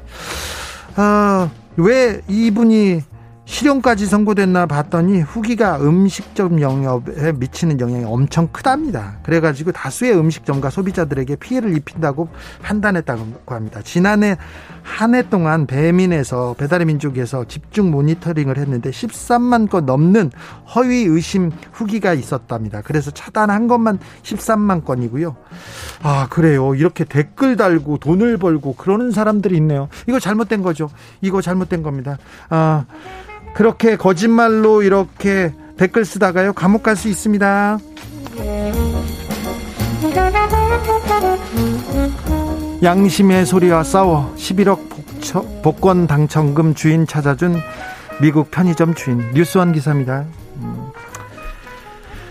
어, 왜 이분이 실형까지 선고됐나 봤더니 후기가 음식점 영업에 미치는 영향이 엄청 크답니다. 그래가지고 다수의 음식점과 소비자들에게 피해를 입힌다고 판단했다고 합니다. 지난해 한 해 동안 배민에서 배달의 민족에서 집중 모니터링을 했는데 13만 건 넘는 허위 의심 후기가 있었답니다. 그래서 차단한 것만 13만 건이고요. 아 그래요. 이렇게 댓글 달고 돈을 벌고 그러는 사람들이 있네요. 이거 잘못된 거죠. 이거 잘못된 겁니다. 아. 그렇게 거짓말로 이렇게 댓글 쓰다가요 감옥 갈 수 있습니다. 양심의 소리와 싸워 11억 복처, 복권 당첨금 주인 찾아준 미국 편의점 주인 뉴스원 기사입니다. 음.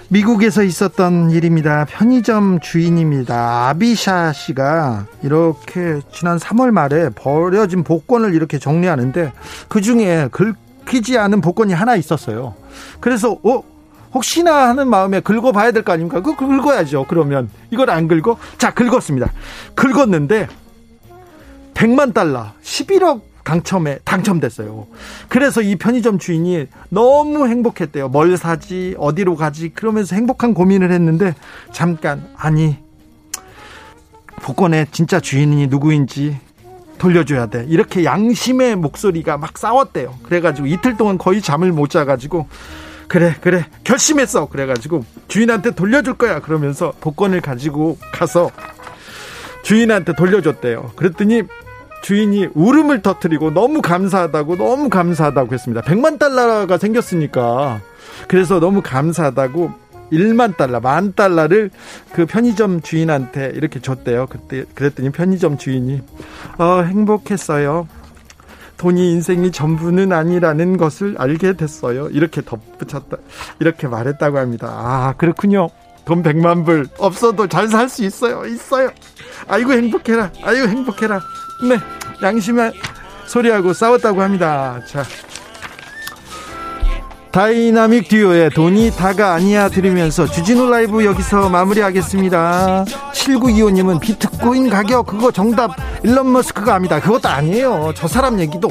미국에서 있었던 일입니다. 편의점 주인입니다. 아비샤 씨가 이렇게 지난 3월 말에 버려진 복권을 이렇게 정리하는데 그 중에 글 긁히지 않은 복권이 하나 있었어요. 그래서 어 혹시나 하는 마음에 긁어봐야 될 거 아닙니까? 그 긁어야죠. 그러면 이걸 안 긁어? 자 긁었습니다. 긁었는데 100만 달러, 11억 당첨에 당첨됐어요. 그래서 이 편의점 주인이 너무 행복했대요. 뭘 사지, 어디로 가지, 그러면서 행복한 고민을 했는데 잠깐 아니 복권의 진짜 주인이 누구인지 돌려줘야 돼. 이렇게 양심의 목소리가 막 싸웠대요. 그래가지고 이틀 동안 거의 잠을 못 자가지고 그래 그래 결심했어. 그래가지고 주인한테 돌려줄 거야. 그러면서 복권을 가지고 가서 주인한테 돌려줬대요. 그랬더니 주인이 울음을 터뜨리고 너무 감사하다고 너무 감사하다고 했습니다. 100만 달러가 생겼으니까 그래서 너무 감사하다고 1만 달러, 만 달러를 그 편의점 주인한테 이렇게 줬대요. 그때 그랬더니 편의점 주인이 어, 행복했어요. 돈이 인생이 전부는 아니라는 것을 알게 됐어요. 이렇게 덧붙였다. 이렇게 말했다고 합니다. 아, 그렇군요. 돈 100만 불 없어도 잘 살 수 있어요. 있어요. 아이고 행복해라. 아이고 행복해라. 네. 양심의 소리하고 싸웠다고 합니다. 자, 다이나믹 듀오의 돈이 다가 아니야 들으면서 주진우 라이브 여기서 마무리하겠습니다. 7925님은 비트코인 가격 그거 정답 일론 머스크가 합니다. 그것도 아니에요. 저 사람 얘기도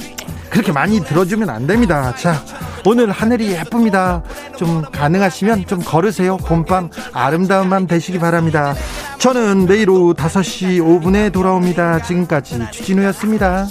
그렇게 많이 들어주면 안 됩니다. 자, 오늘 하늘이 예쁩니다. 좀 가능하시면 좀 걸으세요. 봄밤 아름다운 밤 되시기 바랍니다. 저는 내일 오후 5시 5분에 돌아옵니다. 지금까지 주진우였습니다.